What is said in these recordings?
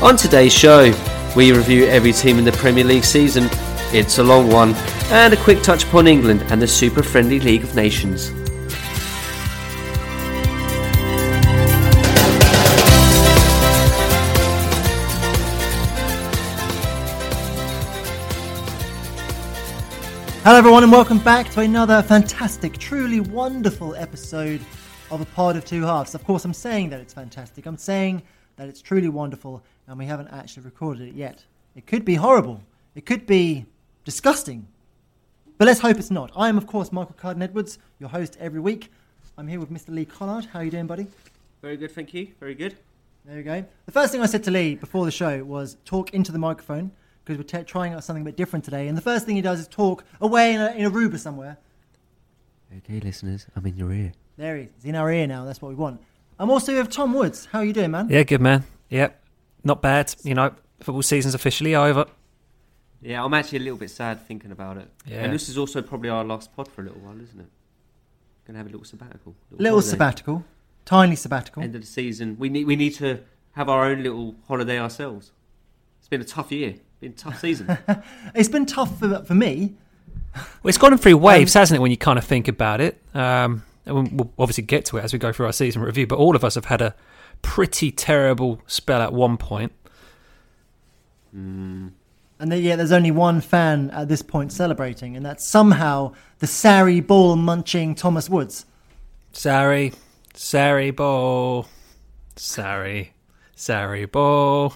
On today's show, we review every team in the Premier League season. It's a long one, and a quick touch upon England and the super friendly League of Nations. Hello, everyone, and welcome back to another fantastic, truly wonderful episode of A Pod of Two Halves. Of course, I'm saying that it's fantastic. I'm saying that it's truly wonderful, and we haven't actually recorded it yet. It could be horrible. It could be disgusting. But let's hope it's not. I am, of course, Michael Carden Edwards, your host every week. I'm here with Mr. Lee Collard. How are you doing, buddy? Very good, thank you. Very good. There you go. The first thing I said to Lee before the show was talk into the microphone because we're t- trying out something a bit different today. And the first thing he does is talk away in a, in Aruba somewhere. Okay, listeners, I'm in your ear. There he is. He's in our ear now. That's what we want. I'm also with Tom Woods. How are you doing, man? Yeah, good man. Yep, not bad. You know, football season's officially over. Yeah, I'm actually a little bit sad thinking about it. Yeah. And this is also probably our last pod for a little while, isn't it? Gonna have a little sabbatical. Little holiday. sabbatical, tiny sabbatical. End of the season. We need we need to have our own little holiday ourselves. It's been a tough year. Been a tough season. It's been tough for, for me. Well, it's gone through waves, hasn't it? When you kind of think about it. Um, and we'll- we'll obviously get to it as we go through our season review. But all of us have had a pretty terrible spell at one point. mm, And then, yeah, there's only one fan at this point celebrating, and that's somehow the Sarri ball munching Thomas Woods. Sarri, Sarri ball. Sarri, Sarri ball.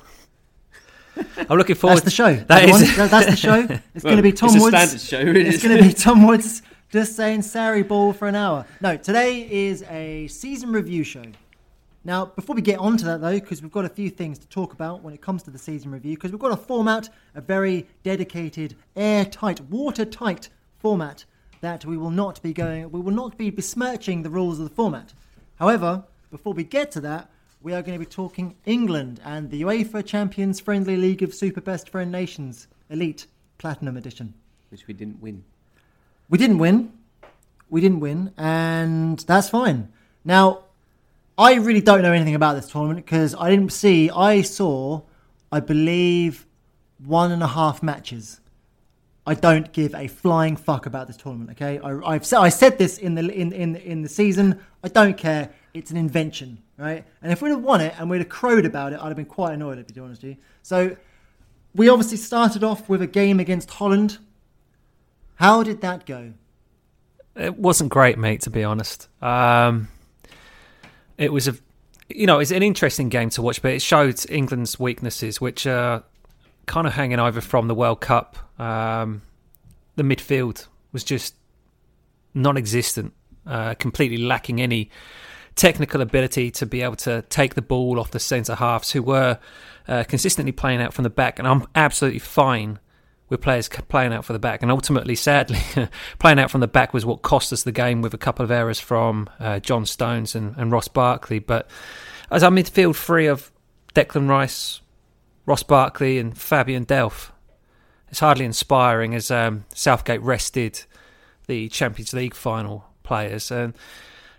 I'm looking forward. That's the show. That everyone. is- That- that's the show. It's going to be Tom it's a Woods. standard show, really, It's going to be? Tom Woods just saying Sarri ball for an hour. No, today is a season review show. Now, before we get on to that, though, because we've got a few things to talk about when it comes to the season review, because we've got a format, a very dedicated, airtight, watertight format that we will not be going, we will not be besmirching the rules of the format. However, before we get to that, we are going to be talking England and the UEFA Champions Friendly League of Super Best Friend Nations Elite Platinum Edition. which we didn't win. We didn't win. We didn't win, and that's fine. Now, I really don't know anything about this tournament because I didn't see. I saw, I believe, one and a half matches. I don't give a flying fuck about this tournament. Okay, I, I've said I said this in the in, in in the season. I don't care. It's an invention, right? And if we'd have won it and we'd have crowed about it, I'd have been quite annoyed. To be honest with you. So, we obviously started off with a game against Holland. How did that go? It wasn't great, mate. To be honest, um, it was a, you know, it's an interesting game to watch, but it showed England's weaknesses, which are kind of hanging over from the World Cup. Um, the midfield was just non-existent, uh, completely lacking any technical ability to be able to take the ball off the centre halves, who were uh, consistently playing out from the back, and I'm absolutely fine with players playing out for the back. And ultimately, sadly, playing out from the back was what cost us the game with a couple of errors from uh, John Stones and, and Ross Barkley. But as our midfield three of Declan Rice, Ross Barkley, and Fabian Delph, it's hardly inspiring as um, Southgate rested the Champions League final players. And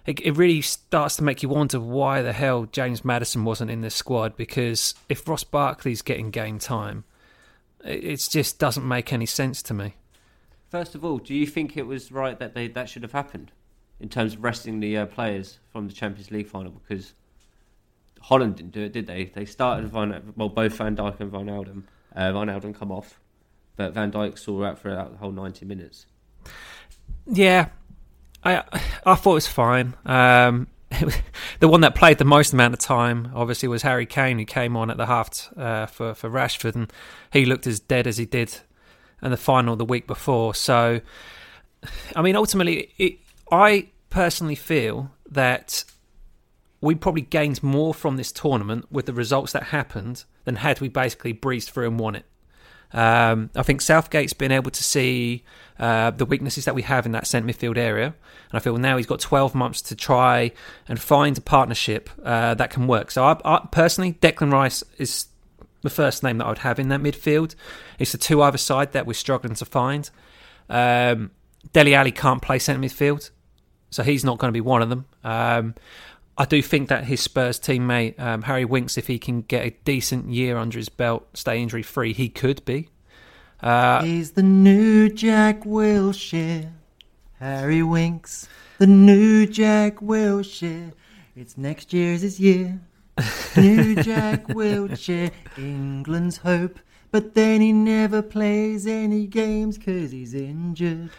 it, it really starts to make you wonder why the hell James Maddison wasn't in this squad because if Ross Barkley's getting game time, it just doesn't make any sense to me. First of all, do you think it was right that they that should have happened in terms of resting the uh, players from the Champions League final? Because Holland didn't do it, did they? They started Van, well, both Van Dijk and Van Alden. Uh, Van Alden come off, but Van Dijk saw out for the whole ninety minutes. Yeah, I I thought it was fine. Um, the one that played the most amount of time, obviously, was Harry Kane, who came on at the half uh, for for Rashford, and he looked as dead as he did in the final the week before. So, I mean, ultimately, it, I personally feel that we probably gained more from this tournament with the results that happened than had we basically breezed through and won it. Um, I think Southgate's been able to see uh, the weaknesses that we have in that centre midfield area, and I feel now he's got 12 months to try and find a partnership uh, that can work. So, I, I, personally, Declan Rice is the first name that I would have in that midfield. It's the two either side that we're struggling to find. Um, Dele Alli can't play centre midfield, so he's not going to be one of them. Um, I do think that his Spurs teammate um, Harry Winks, if he can get a decent year under his belt, stay injury free, he could be. Uh, He's the new Jack Wilshere, Harry Winks, the new Jack Wilshere. It's next year's his year. new Jack Wilshere, England's hope. But then he never plays any games because he's injured.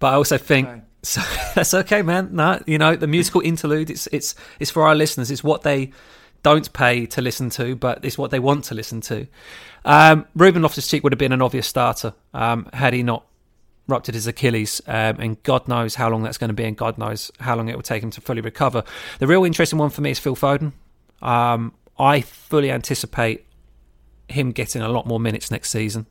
But I also think Sorry. So that's okay, man. No, you know the musical interlude. It's it's it's for our listeners. It's what they don't pay to listen to, but it's what they want to listen to. Um, Ruben Loftus Cheek would have been an obvious starter um, had he not ruptured his Achilles, um, and God knows how long that's going to be, and God knows how long it will take him to fully recover. The real interesting one for me is Phil Foden. Um, I fully anticipate him getting a lot more minutes next season,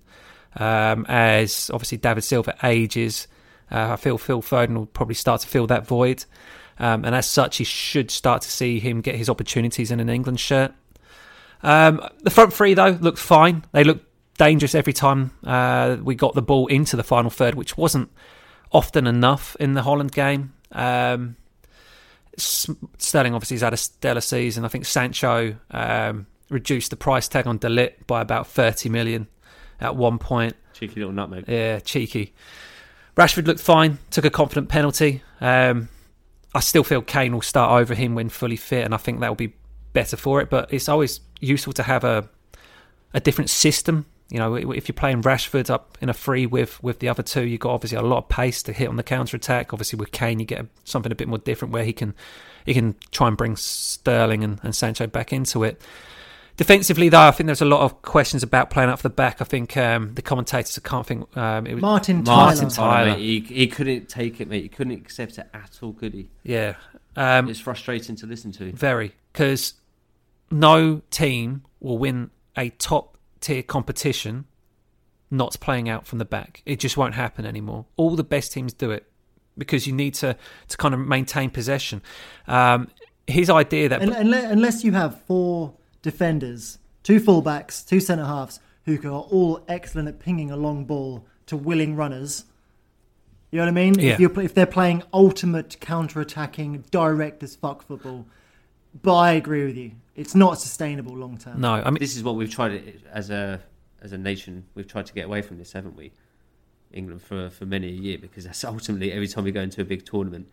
um, as obviously David Silva ages. Uh, I feel Phil Foden will probably start to fill that void. Um, and as such, he should start to see him get his opportunities in an England shirt. Um, the front three, though, looked fine. They looked dangerous every time uh, we got the ball into the final third, which wasn't often enough in the Holland game. Um, Sterling obviously has had a stellar season. I think Sancho um, reduced the price tag on De Ligt by about 30 million at one point. Cheeky little nutmeg. Yeah, cheeky. Rashford looked fine, took a confident penalty. Um, I still feel Kane will start over him when fully fit, and I think that will be better for it. But it's always useful to have a a different system. You know, if you're playing Rashford up in a free with with the other two, you've got obviously a lot of pace to hit on the counter attack. Obviously, with Kane, you get something a bit more different where he can he can try and bring Sterling and, and Sancho back into it. Defensively, though, I think there's a lot of questions about playing up for the back. I think um, the commentators, I can't think. Um, it was Martin Tyler. Martin Tyler. Oh, mate, he, he, couldn't take it, mate. He couldn't accept it at all, could he? Yeah. Um, it's frustrating to listen to. Very. Because no team will win a top tier competition not playing out from the back. It just won't happen anymore. All the best teams do it because you need to, to kind of maintain possession. Um, his idea that. Unless you have four defenders, two fullbacks, two centre halves who are all excellent at pinging a long ball to willing runners. You know what I mean? Yeah. If, if they're playing ultimate counter-attacking, direct as fuck football. But I agree with you. It's not sustainable long term. No, I mean this is what we've tried as a as a nation. We've tried to get away from this, haven't we? England for for many a year because that's ultimately every time we go into a big tournament,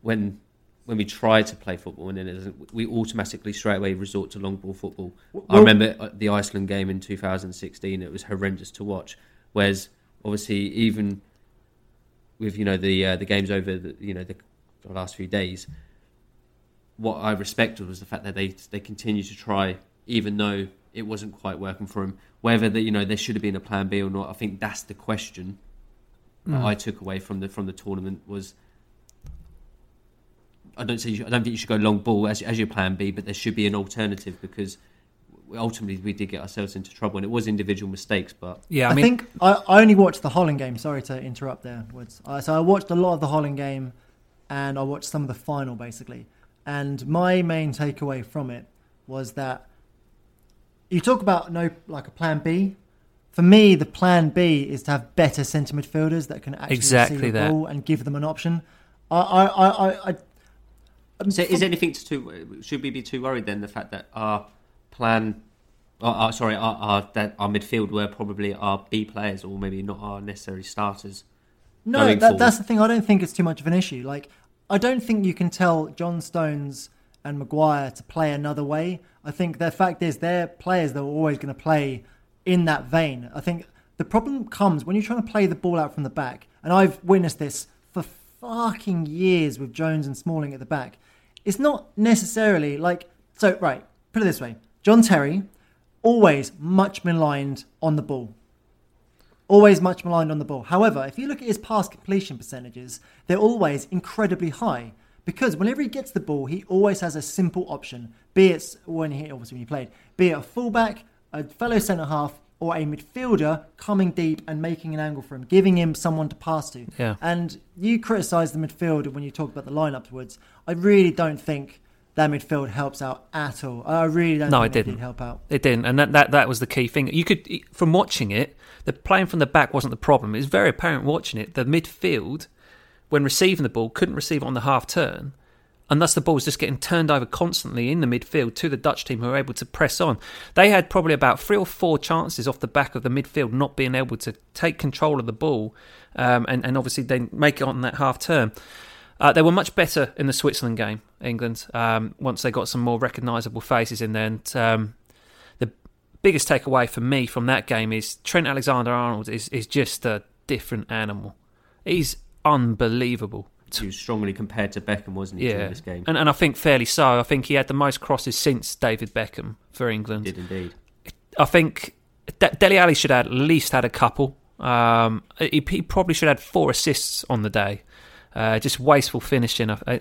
when when we try to play football and then it we automatically straight away resort to long ball football. Well, I remember uh, the Iceland game in 2016; it was horrendous to watch. Whereas, obviously, even with you know the uh, the games over the you know the, the, last few days, what I respected was the fact that they they continued to try, even though it wasn't quite working for them. Whether that you know there should have been a plan B or not, I think that's the question mm. that I took away from the from the tournament was I don't say should, I don't think you should go long ball as, as your plan B, but there should be an alternative because ultimately we did get ourselves into trouble, and it was individual mistakes. But Yeah, I, I think I, I only watched the Holland game. Sorry to interrupt there, Woods. Uh, so I watched a lot of the Holland game, and I watched some of the final basically. And my main takeaway from it was that you talk about no like a plan B. For me, the plan B is to have better centre midfielders that can actually Exactly receive the that. ball and give them an option. I, I, I, I, I So is anything to too? Should we be too worried then? The fact that our plan, uh, uh, sorry, our, our that our midfield were probably our B players, or maybe not our necessary starters. No, that, that's the thing. I don't think it's too much of an issue. Like, I don't think you can tell John Stones and Maguire to play another way. I think the fact is they're players that are always going to play in that vein. I think the problem comes when you're trying to play the ball out from the back, and I've witnessed this for fucking years with Jones and Smalling at the back. It's not necessarily like so. Right, put it this way: John Terry always much maligned on the ball always much maligned on the ball. However, if you look at his pass completion percentages, they're always incredibly high because whenever he gets the ball, he always has a simple option. Be it when he obviously when he played, be it a fullback, a fellow centre half, or a midfielder coming deep and making an angle for him, giving him someone to pass to. Yeah. And you criticise the midfield when you talk about the lineups, Woods. I really don't think that midfield helps out at all. I really don't No, think it didn't. did help out. It didn't, and that, that that was the key thing. You could, from watching it, the playing from the back wasn't the problem. It was very apparent watching it. The midfield, when receiving the ball, couldn't receive it on the half turn, and thus the ball was just getting turned over constantly in the midfield to the Dutch team, who were able to press on. They had probably about three or four chances off the back of the midfield not being able to take control of the ball, um, and and obviously then make it on that half turn. Uh, they were much better in the Switzerland game, England, um, once they got some more recognisable faces in there. And um, the biggest takeaway for me from that game is Trent Alexander Arnold is, is just a different animal. He's unbelievable. He was strongly compared to Beckham, wasn't he? Yeah, this game, and, and I think fairly so. I think he had the most crosses since David Beckham for England. did indeed. I think De- Dele Alli should have at least had a couple. Um, he, he probably should have had four assists on the day. Uh, just wasteful finishing. I, I,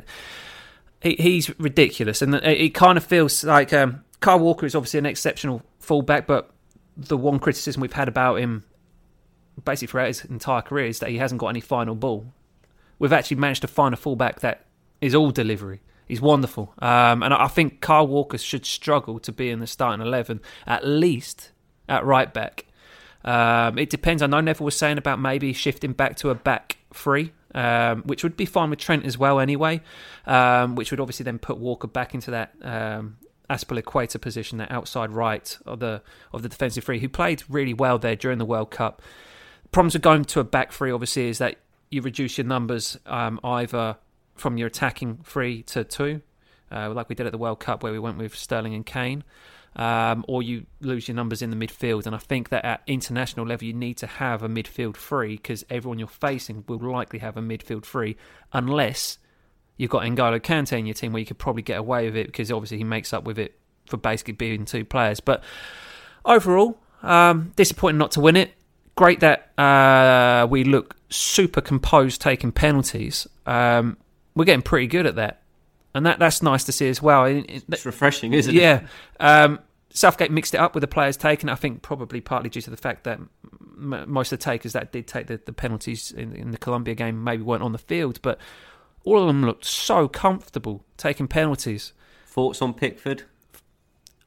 he's ridiculous, and it, it kind of feels like um, Kyle Walker is obviously an exceptional fullback, but the one criticism we've had about him, basically throughout his entire career, is that he hasn't got any final ball. We've actually managed to find a fullback that is all delivery. He's wonderful, um, and I think Carl Walker should struggle to be in the starting eleven at least at right back. Um, it depends. I know Neville was saying about maybe shifting back to a back three, um, which would be fine with Trent as well anyway, um, which would obviously then put Walker back into that um, Equator position, that outside right of the of the defensive three, who played really well there during the World Cup. Problems with going to a back three, obviously, is that you reduce your numbers um, either from your attacking three to two, uh, like we did at the World Cup where we went with Sterling and Kane um, or you lose your numbers in the midfield. And I think that at international level, you need to have a midfield three because everyone you're facing will likely have a midfield three unless you've got N'Golo Kante in your team where you could probably get away with it because obviously he makes up with it for basically being two players. But overall, um, disappointing not to win it. Great that uh, we look super composed taking penalties. Um, we're getting pretty good at that. And that, that's nice to see as well. It- it- It's refreshing, isn't it? yeah. Um, Southgate mixed it up with the players taken. I think probably partly due to the fact that m- most of the takers that did take the, the penalties in, in the Colombia game maybe weren't on the field, but all of them looked so comfortable taking penalties. Thoughts on Pickford?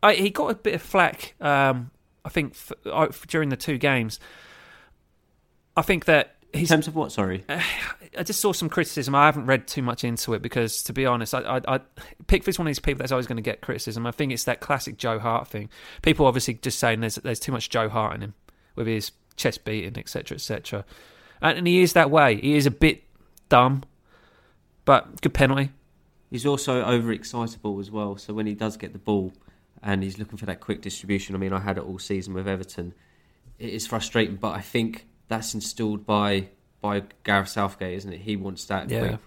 I, he got a bit of flack, um, I think, f- uh, during the two games. I think that In terms of what? Sorry. I just saw some criticism. I haven't read too much into it because, to be honest, I, I, I Pickford's one of these people that's always going to get criticism. I think it's that classic Joe Hart thing. People obviously just saying there's there's too much Joe Hart in him with his chest beating, etc., etc. And, and he is that way. He is a bit dumb, but good penalty. He's also overexcitable as well. So when he does get the ball and he's looking for that quick distribution, I mean, I had it all season with Everton. It is frustrating, but I think that's installed by by Gareth Southgate, isn't it? He wants that Yeah. quick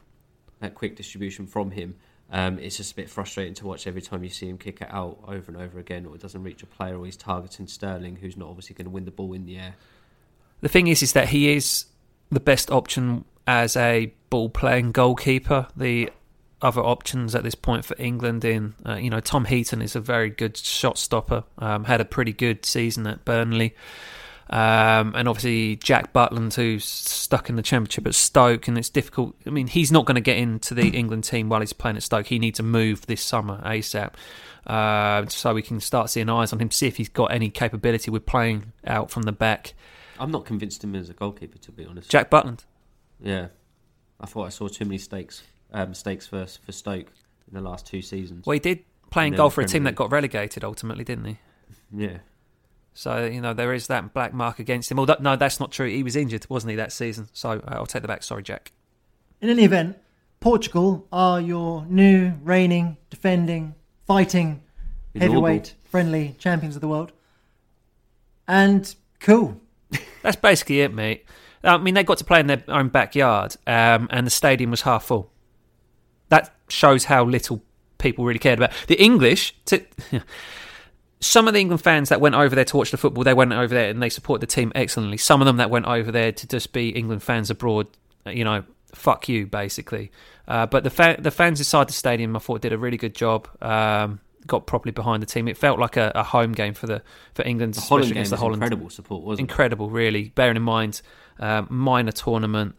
that quick distribution from him. Um, it's just a bit frustrating to watch every time you see him kick it out over and over again, or it doesn't reach a player, or he's targeting Sterling, who's not obviously going to win the ball in the air. The thing is, is that he is the best option as a ball playing goalkeeper. The other options at this point for England. In uh, you know, Tom Heaton is a very good shot stopper. Um, had a pretty good season at Burnley. Um, and obviously Jack Butland, who's stuck in the Championship at Stoke, and it's difficult. I mean, he's not going to get into the England team while he's playing at Stoke. He needs to move this summer ASAP, uh, so we can start seeing eyes on him, see if he's got any capability with playing out from the back. I'm not convinced him as a goalkeeper, to be honest. Jack Butland. Yeah, I thought I saw too many stakes, uh, mistakes for for Stoke in the last two seasons. Well, he did playing In goal for a team that got relegated ultimately, didn't he? Yeah, So you know there is that black mark against him. That, no, that's not true. He was injured, wasn't he, that season? So uh, I'll take the back. Sorry, Jack. In any event, Portugal are your new reigning, defending, fighting, heavyweight friendly champions of the world. And cool. That's basically it, mate. I mean, they got to play in their own backyard, um, and the stadium was half full. That shows how little people really cared about the English. To, some of the England fans that went over there to watch the football, they went over there and they support the team excellently. Some of them that went over there to just be England fans abroad, you know, fuck you, basically. Uh, but the fa- the fans inside the stadium, I thought, did a really good job. Um, got properly behind the team. It felt like a, a home game for the for England, the especially against was the Holland incredible support, wasn't incredible, really. Bearing in mind, um, minor tournament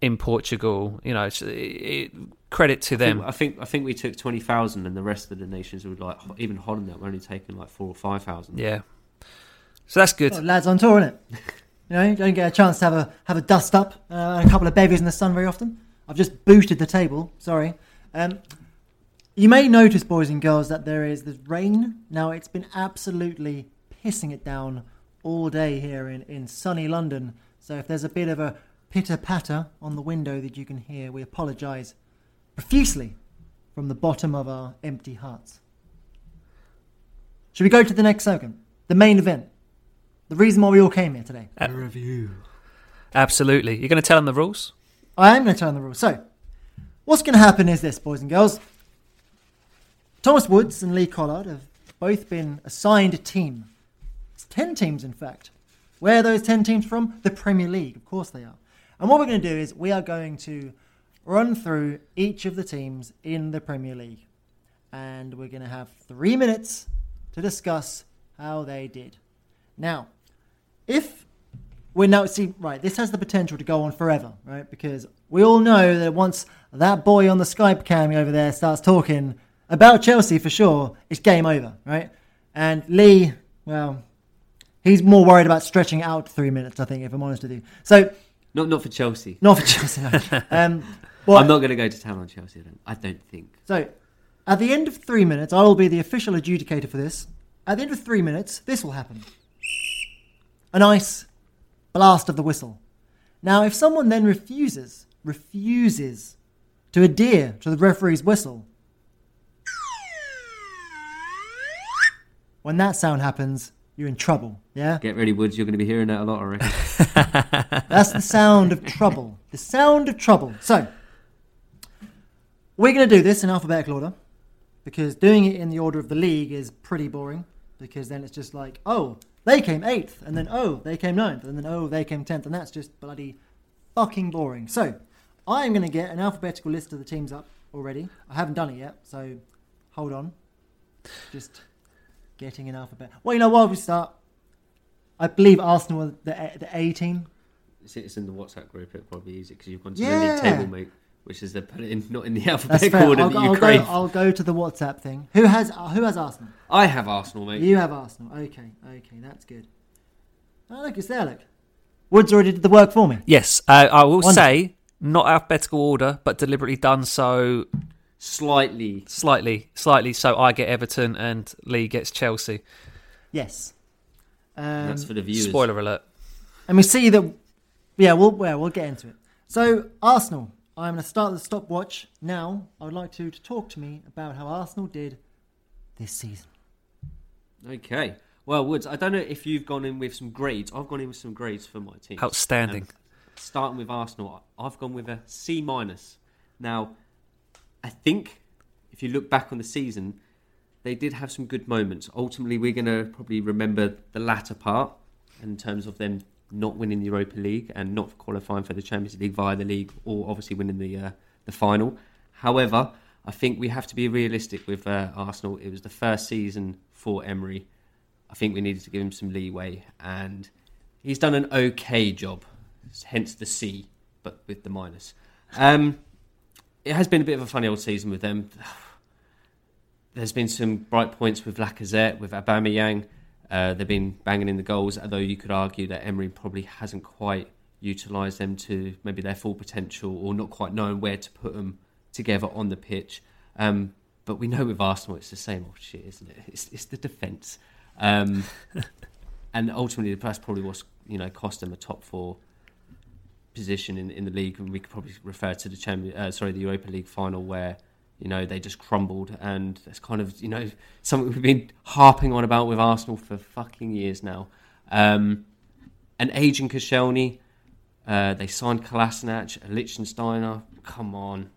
in Portugal, you know, it's, it, it, credit to it? I think, them. I think I think we took twenty thousand, and the rest of the nations were like even Holland that were only taking like four or five thousand. Yeah, so that's good. Well, lads on tour, innit? You know, you don't get a chance to have a have a dust up uh, and a couple of bevies in the sun very often. I've just boosted the table. Sorry. Um, you may notice, boys and girls, that there is there's rain. Now it's been absolutely pissing it down all day here in, in sunny London. So if there's a bit of a pitter patter on the window that you can hear, we apologise profusely from the bottom of our empty hearts. Should we go to the next segment? The main event. The reason why we all came here today. A review. Absolutely. You're going to tell them the rules? I am going to tell them the rules. So, what's going to happen is this, boys and girls. Thomas Woods and Lee Collard have both been assigned a team. It's 10 teams, in fact. Where are those 10 teams from? The Premier League, of course they are. And what we're going to do is we are going to run through each of the teams in the Premier League. And we're going to have three minutes to discuss how they did. Now, if we're now see right, this has the potential to go on forever, right? Because we all know that once that boy on the Skype cam over there starts talking about Chelsea for sure, it's game over, right? And Lee, well, he's more worried about stretching out three minutes, I think, if I'm honest with you. So Not not for Chelsea. not for Chelsea. No. um, well, I'm not going to go to town on Chelsea. Don't, I don't think. So, at the end of three minutes, I will be the official adjudicator for this. At the end of three minutes, this will happen. A nice blast of the whistle. Now, if someone then refuses, refuses to adhere to the referee's whistle, when that sound happens, you're in trouble. Yeah? Get ready, Woods. You're going to be hearing that a lot, I reckon. That's the sound of trouble. The sound of trouble. So, we're going to do this in alphabetical order because doing it in the order of the league is pretty boring because then it's just like, oh, they came eighth, and then oh, they came ninth, and then oh, they came tenth, and that's just bloody fucking boring. So, I'm going to get an alphabetical list of the teams up already. I haven't done it yet, so hold on. Just getting an alphabet. Well, you know, while we start, I believe Arsenal are the A, the A team. It's, it's in the WhatsApp group. It'll probably be easy because you've gone to Yeah. the league table, mate. Which is they put it in not in the That's alphabetical fair. order I'll, that go- you I'll, go, crave. I'll go to the WhatsApp thing. Who has uh, who has Arsenal? I have Arsenal, mate. You have Arsenal. Okay, okay, that's good. Oh, look, it's there. Look, Woods already did the work for me. Yes, uh, I will Wonderful. say not alphabetical order, but deliberately done so Slightly. slightly, slightly. So I get Everton and Lee gets Chelsea. Yes. Um, that's for the viewers. Spoiler alert. and we see that. Yeah, we'll well, we'll get into it. So Arsenal. I'm going to start the stopwatch now. I would like to, to talk to me about how Arsenal did this season. Okay. Well, Woods, I don't know if you've gone in with some grades. I've gone in with some grades for my team. Outstanding. Um, starting with Arsenal, I've gone with a C minus. Now, I think if you look back on the season, they did have some good moments. Ultimately, we're going to probably remember the latter part in terms of them not winning the Europa League and not qualifying for the Champions League via the league, or obviously winning the uh, the final. However, I think we have to be realistic with uh, Arsenal. It was the first season for Emery. I think we needed to give him some leeway, and he's done an okay job. Hence the C, but with the minus. Um, it has been a bit of a funny old season with them. There's been some bright points with Lacazette, with Aubameyang. Uh, they've been banging in the goals, although you could argue that Emery probably hasn't quite utilised them to maybe their full potential, or not quite knowing where to put them together on the pitch. Um, but we know with Arsenal, it's the same old shit, isn't it? It's, it's the defence, um, and ultimately that's probably what's you know cost them a top four position in, in the league. And we could probably refer to the champion, uh, sorry, the Europa League final where you know they just crumbled, and that's kind of you know something we've been harping on about with Arsenal for fucking years now. Um, an aging Koscielny, uh, they signed Kolasinac, Lichtsteiner. Come on,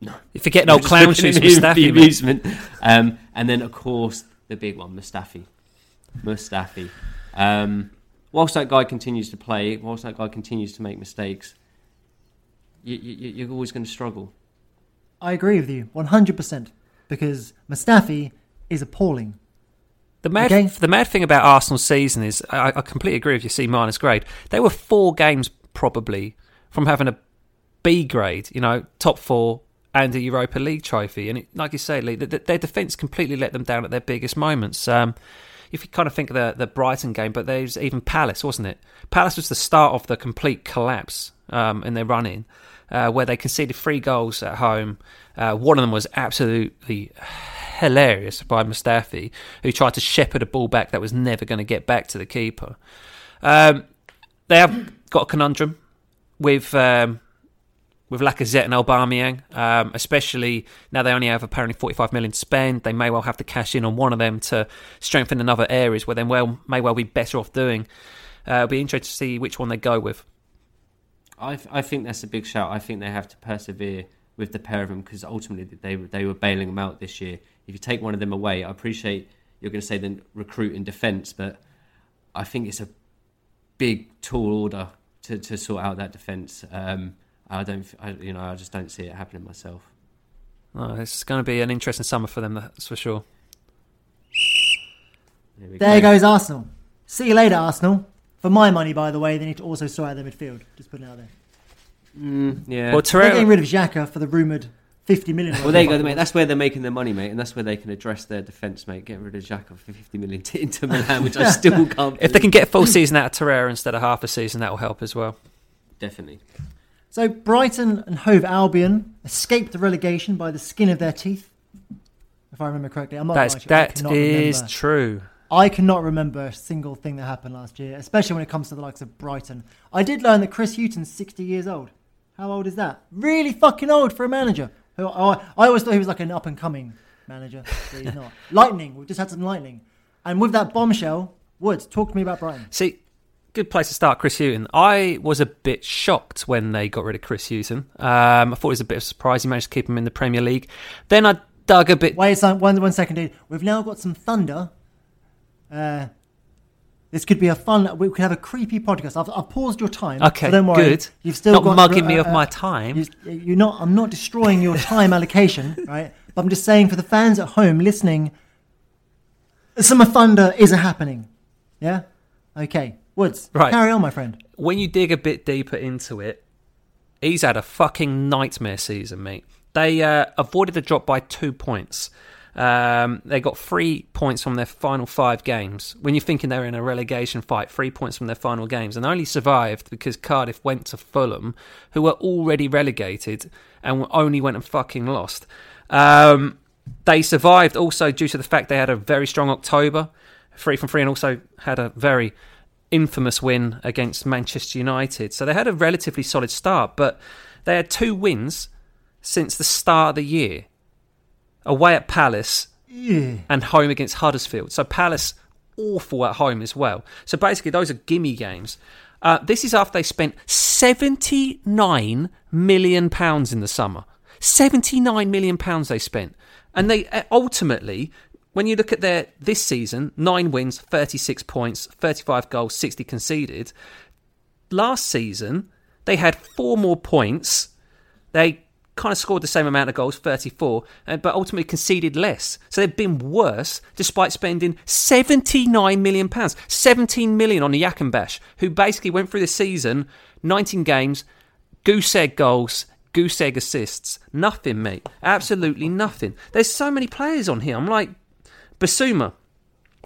No. you're forgetting old clown shoes Mustafi. The amusement. Um, and then, of course, the big one, Mustafi. Mustafi. Um, whilst that guy continues to play, whilst that guy continues to make mistakes, you, you, you're always going to struggle. I agree with you 100% because Mustafi is appalling. The mad, okay. the mad thing about Arsenal's season is, I, I completely agree with you, C minus grade. They were four games probably from having a B grade, you know, top four, and a Europa League trophy. And it, like you say, Lee, the, the, their defence completely let them down at their biggest moments. Um, if you kind of think of the, the Brighton game, but there's even Palace, wasn't it? Palace was the start of the complete collapse um, in their run in, uh, where they conceded three goals at home. Uh, one of them was absolutely hilarious by Mustafi, who tried to shepherd a ball back that was never going to get back to the keeper. Um, they have got a conundrum with um, with Lacazette and Aubameyang, um, especially now they only have apparently 45 million to spend. They may well have to cash in on one of them to strengthen in other areas where they well may well be better off doing. Uh, it'll be interesting to see which one they go with. I, I think that's a big shout. I think they have to persevere with the pair of them because ultimately they they were bailing them out this year. If you take one of them away, I appreciate you're going to say then recruit in defence, but I think it's a big tall order to, to sort out that defence. Um, I don't, I, you know, I just don't see it happening myself. Oh, it's going to be an interesting summer for them, that's for sure. There, there go. goes Arsenal. See you later, Arsenal. For my money, by the way, they need to also sort out their midfield. Just putting it out there. Mm, yeah. Well, They're getting rid of Xhaka for the rumoured 50 million. Well, there you go, mate. That's where they're making their money, mate, and that's where they can address their defence, mate. Get rid of Xhaka for 50 million to Inter Milan, which I still can't. if they can get a full season out of Torreira instead of half a season, that will help as well. Definitely. So Brighton and Hove Albion escaped the relegation by the skin of their teeth. If I remember correctly, I'm not. That's, that is remember. true. I cannot remember a single thing that happened last year, especially when it comes to the likes of Brighton. I did learn that Chris Hughton's 60 years old. How old is that? Really fucking old for a manager. Who I, I always thought he was like an up and coming manager, but he's not. lightning. We've just had some lightning, and with that bombshell, Woods, talk to me about Brighton. See, good place to start, Chris Hughton. I was a bit shocked when they got rid of Chris Hughton. Um, I thought it was a bit of a surprise. He managed to keep him in the Premier League. Then I dug a bit. Wait a one, one second, dude. We've now got some thunder. Uh, this could be a fun. We could have a creepy podcast. I've, I've paused your time. Okay, so don't worry. good. You've still not got, mugging uh, me of my time. You, are not. I'm not destroying your time allocation, right? But I'm just saying for the fans at home listening, some thunder is happening. Yeah. Okay. Woods, right. carry on, my friend. When you dig a bit deeper into it, he's had a fucking nightmare season, mate. They uh, avoided the drop by two points. Um, they got three points from their final five games. When you're thinking they're in a relegation fight, three points from their final games, and only survived because Cardiff went to Fulham, who were already relegated and only went and fucking lost. Um, they survived also due to the fact they had a very strong October, three from three, and also had a very infamous win against Manchester United. So they had a relatively solid start, but they had two wins since the start of the year away at Palace yeah. and home against Huddersfield. So Palace awful at home as well. So basically, those are gimme games. Uh, this is after they spent seventy-nine million pounds in the summer. Seventy-nine million pounds they spent, and they uh, ultimately when you look at their this season, nine wins, 36 points, 35 goals, 60 conceded. Last season, they had four more points. They kind of scored the same amount of goals, 34, uh, but ultimately conceded less. So they've been worse despite spending 79 million pounds, 17 million on the Jahanbakhsh, who basically went through the season, 19 games, goose egg goals, goose egg assists. Nothing, mate. Absolutely nothing. There's so many players on here. I'm like, Bissouma,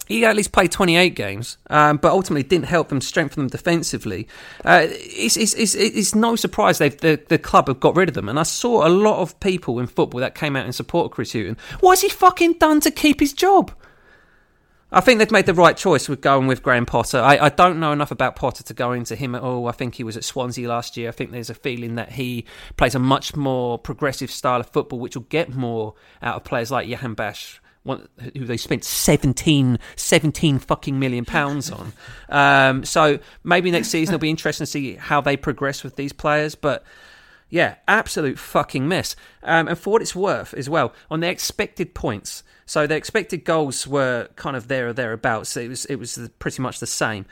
he at least played 28 games, um, but ultimately didn't help them strengthen them defensively. Uh, it's, it's, it's, it's, no surprise they've, the, the club have got rid of them. And I saw a lot of people in football that came out in support of Chris Hughton. What has he fucking done to keep his job? I think they've made the right choice with going with Graham Potter. I, I, don't know enough about Potter to go into him at all. I think he was at Swansea last year. I think there's a feeling that he plays a much more progressive style of football, which will get more out of players like Jahanbakhsh who they spent 17, 17 fucking million pounds on. Um, so maybe next season it'll be interesting to see how they progress with these players. But yeah, absolute fucking mess. Um, and for what it's worth as well, on the expected points, so the expected goals were kind of there or thereabouts. It was it was pretty much the same.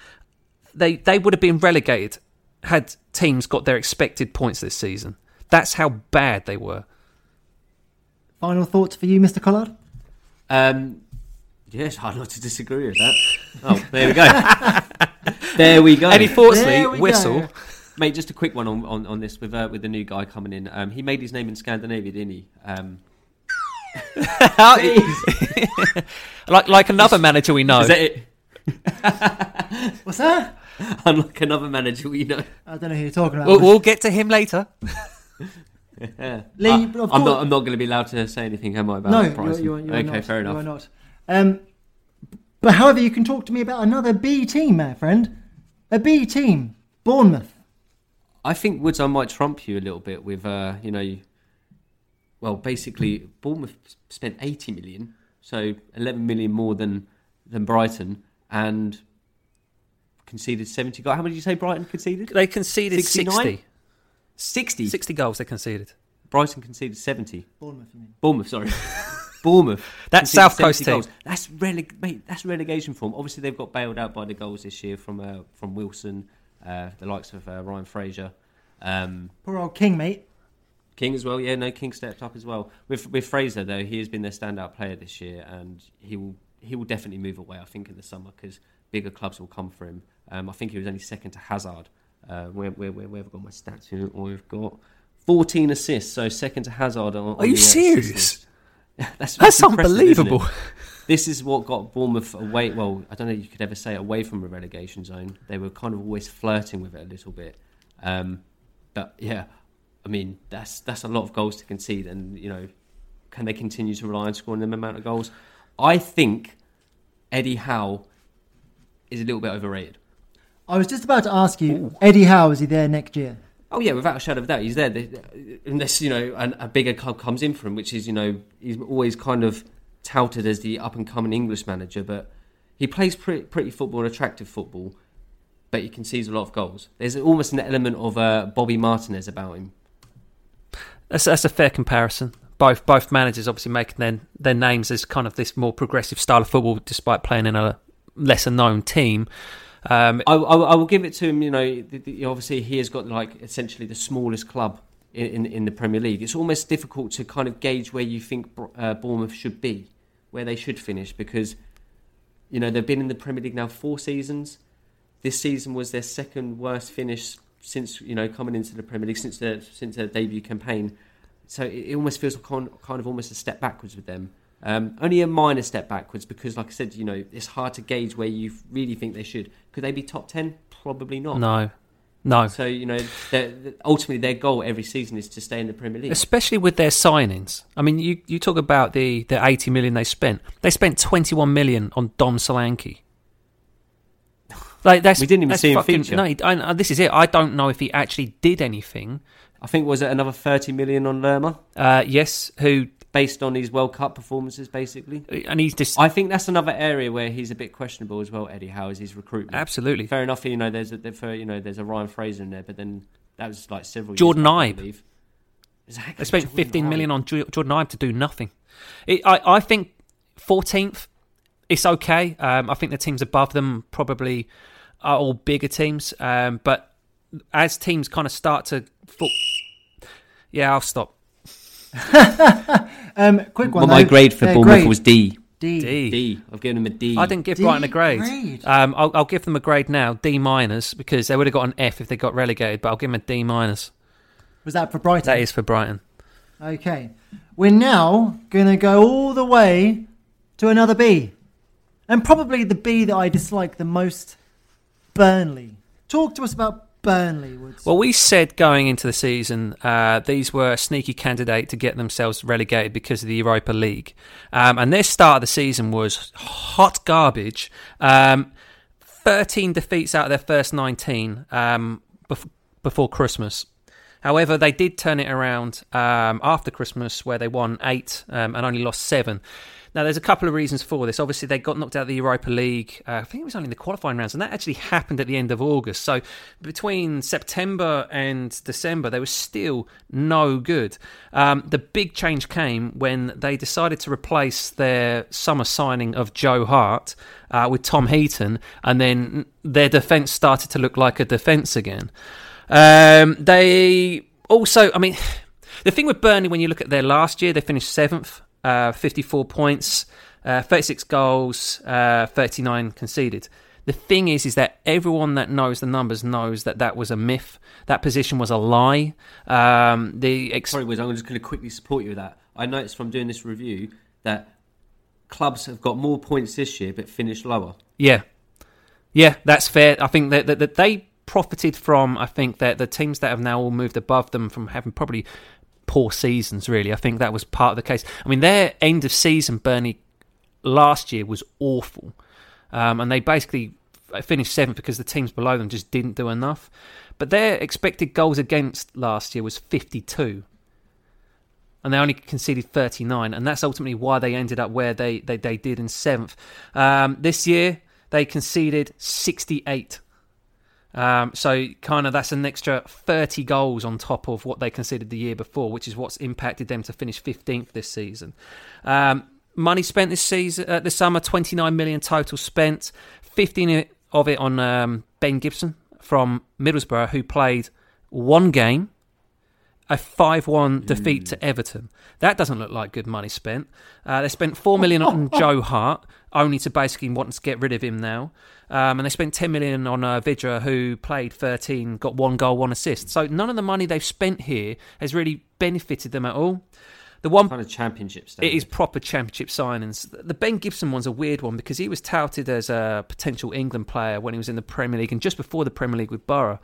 They they would have been relegated had teams got their expected points this season. That's how bad they were. Final thoughts for you, Mr. Collard? Um, yes, hard not to disagree with that. Oh, there we go. there we go. Any thoughts, Lee? Whistle. Go. Mate, just a quick one on, on, on this with uh, with the new guy coming in. Um, he made his name in Scandinavia, didn't he? Um, like like another manager we know. Is that it? What's that? Unlike another manager we know. I don't know who you're talking about. We'll, we'll get to him later. Yeah. Lee, I, am not. I'm not going to be allowed to say anything, am I? About no, you're, you're, you're okay, not. fair enough. You are not. Um, but however, you can talk to me about another B team, my friend. A B team, Bournemouth. I think Woods, I might trump you a little bit with, uh, you know, well, basically, Bournemouth spent 80 million, so 11 million more than than Brighton, and conceded 70 goals. How many did you say Brighton conceded? They conceded 69? 60. 60? 60 goals they conceded. Brighton conceded 70. Bournemouth, you mean? Bournemouth, sorry. Bournemouth. That's South Coast team. Goals. That's releg- mate, that's relegation form. Obviously, they've got bailed out by the goals this year from uh, from Wilson, uh, the likes of uh, Ryan Fraser. Um, Poor old King, mate. King as well, yeah. No, King stepped up as well. With with Fraser though, he has been their standout player this year, and he will he will definitely move away. I think in the summer because bigger clubs will come for him. Um, I think he was only second to Hazard uh, where, where, where, where have I got my stats here? We've got 14 assists, so second to Hazard. On, Are you uh, serious? that's that's unbelievable. This is what got Bournemouth away. Well, I don't know if you could ever say away from a relegation zone. They were kind of always flirting with it a little bit. Um, but yeah, I mean that's that's a lot of goals to concede, and you know, can they continue to rely on scoring them amount of goals? I think Eddie Howe is a little bit overrated. I was just about to ask you, Ooh. Eddie Howe, is he there next year? Oh yeah, without a shadow of a doubt, he's there. Unless you know an, a bigger club comes in for him, which is you know he's always kind of touted as the up and coming English manager, but he plays pretty, pretty football and attractive football, but he concedes a lot of goals. There's almost an element of uh, Bobby Martinez about him. That's, that's a fair comparison. Both both managers obviously making their their names as kind of this more progressive style of football, despite playing in a lesser known team. Um, I, I, I, will give it to him. You know, the, the, obviously he has got like essentially the smallest club in, in, in the Premier League. It's almost difficult to kind of gauge where you think uh, Bournemouth should be, where they should finish, because you know they've been in the Premier League now four seasons. This season was their second worst finish since you know coming into the Premier League since their since their debut campaign. So it, it almost feels kind of almost a step backwards with them. Um, only a minor step backwards because, like I said, you know, it's hard to gauge where you really think they should. Could they be top 10? Probably not. No. No. So, you know, ultimately their goal every season is to stay in the Premier League. Especially with their signings. I mean, you, you talk about the, the 80 million they spent. They spent 21 million on Dom Solanke. Like that's, we didn't even see him fucking, feature. No, I, this is it. I don't know if he actually did anything. I think was it another 30 million on Lerma? Uh, yes, who based on his World Cup performances, basically. And he's just. I think that's another area where he's a bit questionable as well. Eddie Howe is his recruitment. Absolutely. Fair enough. You know, there's a for, you know there's a Ryan Fraser in there, but then that was like several. Jordan Ibe. Exactly. They spent Jordan 15 million on Jordan Ibe to do nothing. It, I I think 14th. It's okay. Um, I think the teams above them probably are all bigger teams. Um, but as teams kind of start to, yeah, I'll stop. Um, quick Well, my grade for Yeah, Bournemouth grade. was D. D. D. D. I've given them a D. I didn't give D Brighton a grade. grade. Um, I'll, I'll give them a grade now, D minus, because they would have got an F if they got relegated. But I'll give them a D minus. Was that for Brighton? That is for Brighton. Okay. We're now going to go all the way to another B. And probably the B that I dislike the most Burnley. Talk to us about Burnley, Woods. Well, we said going into the season uh, these were a sneaky candidate to get themselves relegated because of the Europa League, um, and their start of the season was hot garbage. Um, Thirteen defeats out of their first nineteen um, bef- before Christmas. However, they did turn it around um, after Christmas, where they won eight um, and only lost seven. Now, there's a couple of reasons for this. Obviously, they got knocked out of the Europa League. Uh, I think it was only in the qualifying rounds, and that actually happened at the end of August. So, between September and December, they were still no good. Um, the big change came when they decided to replace their summer signing of Joe Hart uh, with Tom Heaton, and then their defence started to look like a defence again. Um, they also, I mean, the thing with Burnley, when you look at their last year, they finished seventh, uh, 54 points, uh, 36 goals, uh, 39 conceded. The thing is, is that everyone that knows the numbers knows that that was a myth. That position was a lie. Um, the ex- Sorry, Wiz, I'm just going to quickly support you with that. I noticed from doing this review that clubs have got more points this year but finished lower. Yeah, yeah, that's fair. I think that, that, that they profited from. I think that the teams that have now all moved above them from having probably poor seasons. Really, I think that was part of the case. I mean, their end of season, Burnley, last year was awful, um, and they basically finished seventh because the teams below them just didn't do enough. But their expected goals against last year was fifty-two. And they only conceded 39, and that's ultimately why they ended up where they, they, they did in seventh. Um, this year, they conceded 68. Um, so kind of that's an extra 30 goals on top of what they considered the year before, which is what's impacted them to finish 15th this season. Um, money spent this season, uh, this summer, 29 million total spent, 15 of it on um, Ben Gibson from Middlesbrough, who played one game, a 5-1 defeat to Everton. That doesn't look like good money spent. Uh, they spent 4 million on Joe Hart, only to basically want to get rid of him now. Um, and they spent 10 million on uh, Vydra, who played 13, got one goal, one assist. So none of the money they've spent here has really benefited them at all. The one Kind of championship it is proper championship signings. The Ben Gibson one's a weird one because he was touted as a potential England player when he was in the Premier League and just before the Premier League with Borough.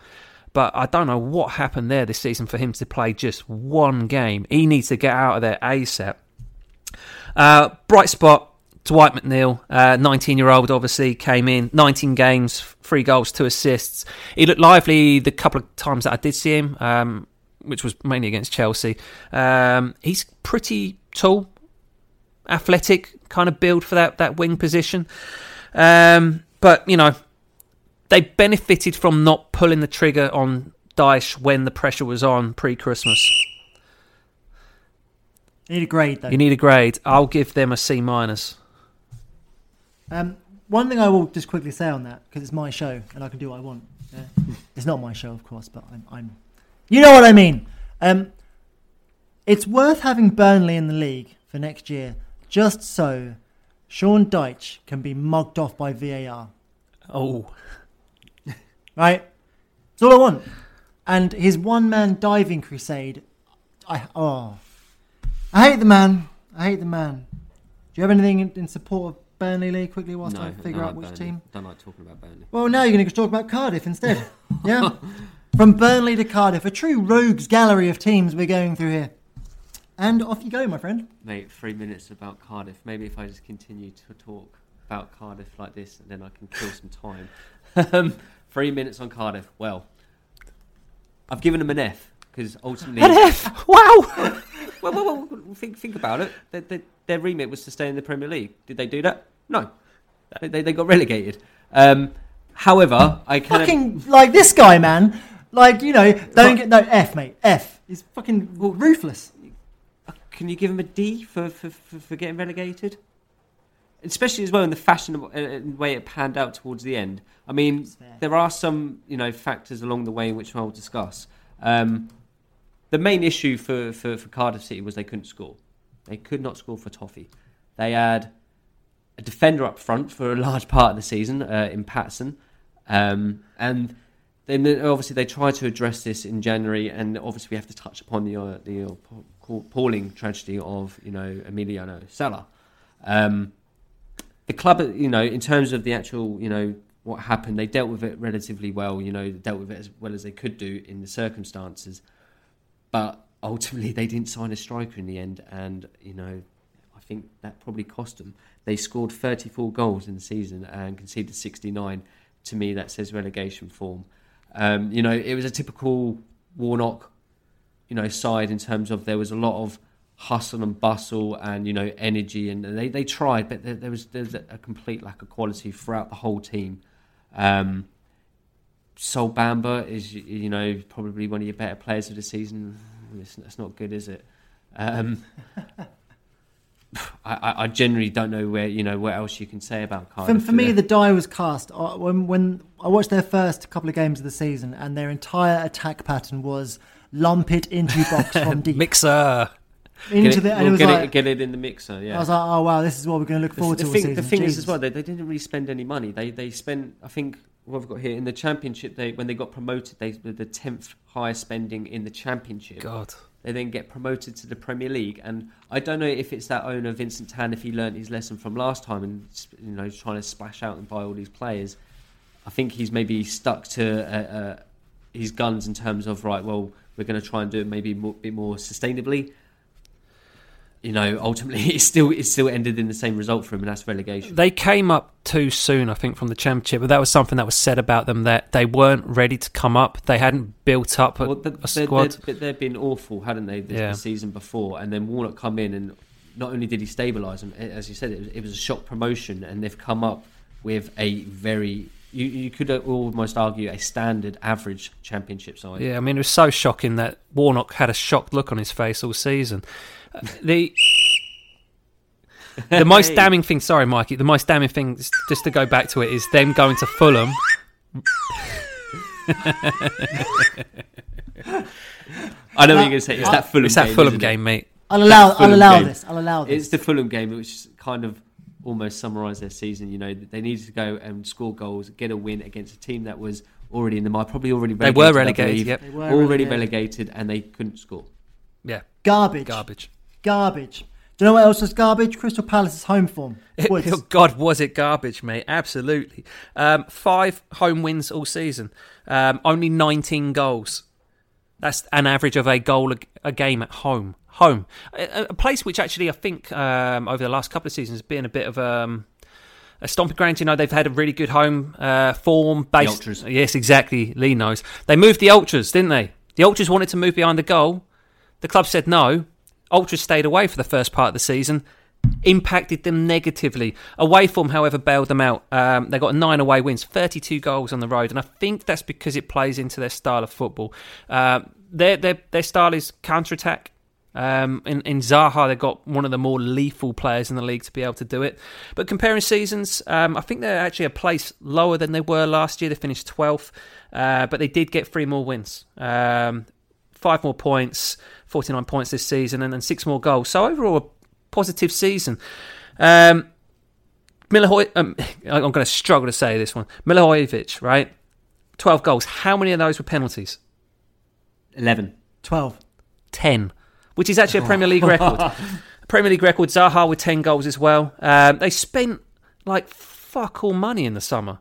But I don't know what happened there this season for him to play just one game. He needs to get out of there ASAP. Uh, bright spot, Dwight McNeil, 19 year old, obviously came in, 19 games, three goals, two assists. He looked lively the couple of times that I did see him, um, which was mainly against Chelsea. Um, he's pretty tall, athletic, kind of build for that, that wing position. Um, but, you know, they benefited from not pulling the trigger on Dyche when the pressure was on pre Christmas. You need a grade, though. You need a grade. I'll give them a C minus. Um, one thing I will just quickly say on that, because it's my show and I can do what I want. Yeah? it's not my show, of course, but I'm, I'm. You know what I mean. Um, it's worth having Burnley in the league for next year, just so Sean Dyche can be mugged off by VAR. Oh, Right? That's all I want. And his one man diving crusade. I oh, I hate the man. I hate the man. Do you have anything in, in support of Burnley Lee quickly whilst no, I figure out like which Burnley. team? Don't like talking about Burnley. Well, now you're going to talk about Cardiff instead. yeah? From Burnley to Cardiff, a true rogues gallery of teams we're going through here. And off you go, my friend. Mate, three minutes about Cardiff. Maybe if I just continue to talk about Cardiff like this, and then I can kill some time. um, three minutes on Cardiff. Well, I've given them an F because ultimately, an F! Wow! well, well, well, think think about it. Their, their, their remit was to stay in the Premier League. Did they do that? No. They, they, they got relegated. Um, however, I kind of Fucking like this guy, man. Like, you know, don't get no F, mate. F. He's fucking ruthless. Can you give him a D for, for, for, for getting relegated? Especially as well in the fashion uh, way it panned out towards the end. I mean, there are some you know factors along the way in which I'll discuss. Um, the main issue for, for, for Cardiff City was they couldn't score. They could not score for Toffee. They had a defender up front for a large part of the season uh, in Paterson, um, and then obviously they tried to address this in January, and obviously we have to touch upon the uh, the appalling tragedy of you know Emiliano Sala. Um, the club, you know, in terms of the actual, you know, what happened, they dealt with it relatively well. You know, dealt with it as well as they could do in the circumstances. But ultimately, they didn't sign a striker in the end, and you know, I think that probably cost them. They scored 34 goals in the season and conceded 69. To me, that says relegation form. Um, you know, it was a typical Warnock, you know, side in terms of there was a lot of hustle and bustle and you know energy, and they, they tried, but there, there was there's a complete lack of quality throughout the whole team. Um, Sol Bamba is you know probably one of your better players of the season. That's not good, is it? Um, I, I generally don't know where you know what else you can say about Cardiff. For, for me, the die was cast when when I watched their first couple of games of the season, and their entire attack pattern was lump it into box from deep. Mixer into it, the, and we'll it was get, like, it, get it in the mixer. Yeah, I was like, oh wow, this is what we're going to look forward the, to thing, the thing is as well, they, they didn't really spend any money. They they spent, I think, what I've got here in the championship. They when they got promoted, they were the tenth highest spending in the championship. God. They then get promoted to the Premier League, and I don't know if it's that owner Vincent Tan if he learned his lesson from last time and you know trying to splash out and buy all these players. I think he's maybe stuck to uh, uh, his guns in terms of right. Well, we're going to try and do it maybe a bit more sustainably you know, ultimately it still it still ended in the same result for him, and that's relegation. They came up too soon, I think, from the championship. But that was something that was said about them that they weren't ready to come up. They hadn't built up a, well, the, a squad. But they've been awful, hadn't they, this, Yeah. the season before? And then Warnock come in, and not only did he stabilise them, as you said, it was, it was a shock promotion, and they've come up with a very you, you could almost argue a standard average championship side. Yeah, I mean, it was so shocking that Warnock had a shocked look on his face all season. The the most Hey. damning thing, sorry, Mikey, the most damning thing, just to go back to it, is them going to Fulham. I know what you're going to say. It's that Fulham It's that game. Fulham isn't game, mate. I'll allow, I'll allow game. this. I'll allow this. It's the Fulham game, which kind of almost summarised their season. You know, they needed to go and score goals, get a win against a team that was already in the mire, probably already They relegated. were relegated, believe. yep. They were already relegated. relegated, and they couldn't score. Yeah, garbage. garbage. Garbage. Do you know what else was garbage? Crystal Palace's home form. Was. Oh, God, was it garbage, mate? Absolutely. Um, five home wins all season. Um, only 19 goals. That's an average of a goal a, a game at home. Home. A, a place which actually I think um, over the last couple of seasons has been a bit of um, a stomping ground. You know, they've had a really good home uh, form. Based, Ultras. Yes, exactly. Lee knows. They moved the Ultras, didn't they? The Ultras wanted to move behind the goal. The club said no. Ultras stayed away for the first part of the season. Impacted them negatively. Away form, however, bailed them out. Um, they got nine away wins, 32 goals on the road, and I think that's because it plays into their style of football. Uh, their, their their style is counter attack. Um, in, in Zaha, they've got one of the more lethal players in the league to be able to do it. But comparing seasons, um, I think they're actually a place lower than they were last year. They finished 12th, uh, but they did get three more wins. Um, five more points, 49 points this season, and then six more goals. So overall, a positive season. Um, Milihoy, um, I'm going to struggle to say this one. Milivojevic, right? 12 goals. How many of those were penalties? Eleven. 12. 10, which is actually a Premier League record. Premier League record, Zaha with 10 goals as well. Um, they spent like fuck all money in the summer.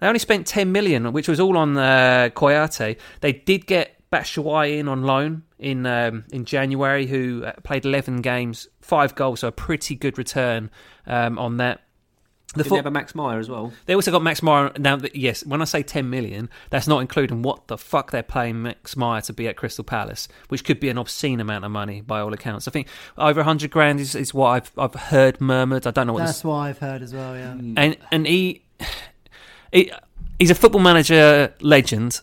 They only spent 10 million, which was all on uh, Kouyaté. They did get Batshuayi in on loan in um, in January, who uh, played 11 games, five goals, so a pretty good return um, on that. The Did fo- they have a Max Meyer as well? they also got Max Meyer. Now, th- yes, when I say 10 million, that's not including what the fuck they're paying Max Meyer to be at Crystal Palace, which could be an obscene amount of money by all accounts. I think over 100 grand is, is what I've I've heard murmured. I don't know what That's this, what I've heard as well, yeah. and and he, he he's a football manager legend,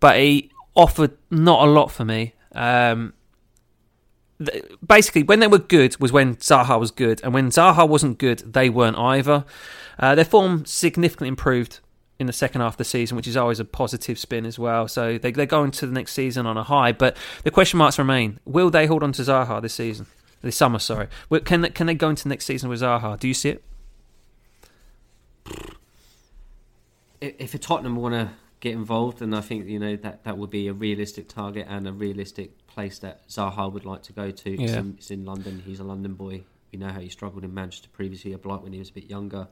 but he offered not a lot for me. Um, th- basically, when they were good was when Zaha was good, and when Zaha wasn't good, they weren't either. Uh, their form significantly improved in the second half of the season, which is always a positive spin as well. So they, they're going to the next season on a high. But the question marks remain: Will they hold on to Zaha this season, this summer? Sorry, can they, can they go into next season with Zaha? Do you see it? If a Tottenham want to get involved, and I think you know that that would be a realistic target and a realistic place that Zaha would like to go to. Yeah. It's, in, it's in London. He's a London boy. We know how he struggled in Manchester previously, a blight when he was a bit younger.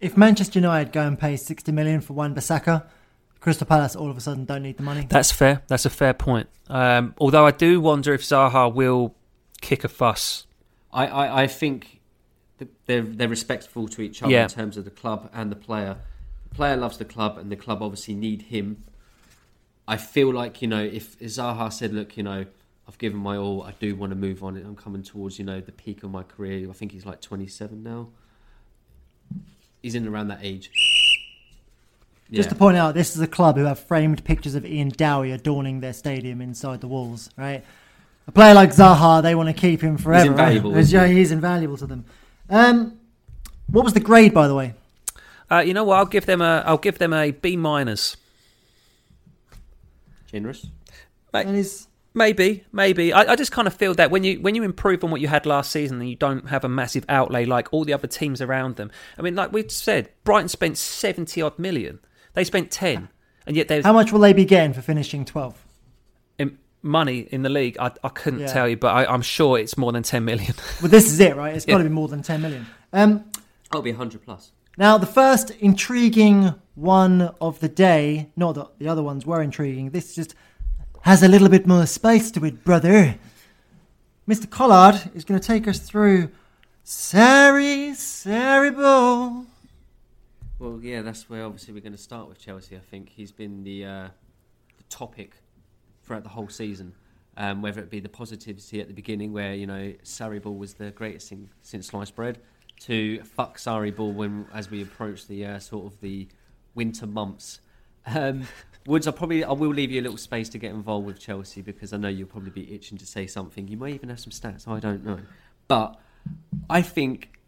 If Manchester United go and pay 60 million for Wan Bissaka, Crystal Palace all of a sudden don't need the money. That's fair. That's a fair point. Um, although I do wonder if Zaha will kick a fuss. I, I, I think they're they're respectful to each other Yeah. in terms of the club and the player. Player loves the club, and the club obviously need him. I feel like you know if Zaha said, "Look, you know, I've given my all. I do want to move on. I'm coming towards you know the peak of my career. I think he's like 27 now. He's in around that age. Just to point out, this is a club who have framed pictures of Ian Dowie adorning their stadium inside the walls, right? A player like Zaha, they want to keep him forever. right? invaluable, He's- yeah, he? he's invaluable to them. Um, what was the grade, by the way? Uh, you know what? I'll give them a. I'll give them a B minus. generous. Mate, That is Maybe, maybe. I, I just kind of feel that when you when you improve on what you had last season and you don't have a massive outlay like all the other teams around them. I mean, like we said, Brighton spent seventy odd million. They spent ten, and yet there's how much will they be getting for finishing 12th? in- money in the league. I, I couldn't Yeah. tell you, but I, I'm sure it's more than ten million. Well, this is it, right? It's got to be more than 10 million. Um, That'll be 100 plus. Now, the first intriguing one of the day, not that the other ones were intriguing, this just has a little bit more spice to it, brother. Mr. Collard is going to take us through Sarri Sarriball. Well, yeah, that's where obviously we're going to start with Chelsea. I think he's been the uh, the topic throughout the whole season. Um, whether it be the positivity at the beginning, where you know Sarri ball was the greatest thing since sliced bread, to fuck ball when as we approach the uh, sort of the winter months. Um, Woods, I probably I will leave you a little space to get involved with Chelsea because I know you'll probably be itching to say something. You may even have some stats. I don't know, but I think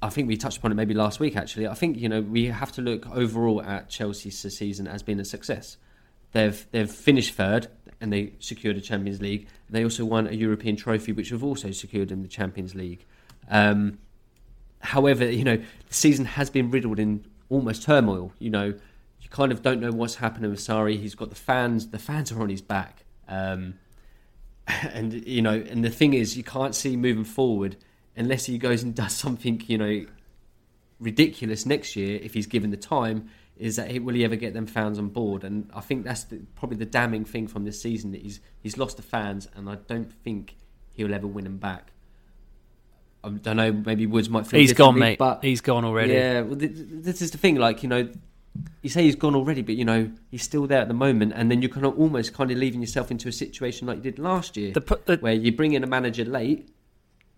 I think we touched upon it maybe last week. Actually, I think you know we have to look overall at Chelsea's season as being a success. They've they've finished third and they secured a Champions League. They also won a European trophy, which have also secured in the Champions League. Um, however, you know the season has been riddled in almost turmoil. You know, you kind of don't know what's happening with Sarri. He's got the fans. The fans are on his back. Um, and you know, and the thing is, you can't see moving forward unless he goes and does something, you know, ridiculous next year if he's given the time. Is that will he ever get them fans on board? And I think that's the, probably the damning thing from this season that he's he's lost the fans, and I don't think he'll ever win them back. I don't know. Maybe Woods might feel He's gone, mate. But He's gone already. yeah, well, th- th- this is the thing. Like you know, you say he's gone already, but you know he's still there at the moment, and then you're kind of almost kind of leaving yourself into a situation like you did last year, The the- where you bring in a manager late,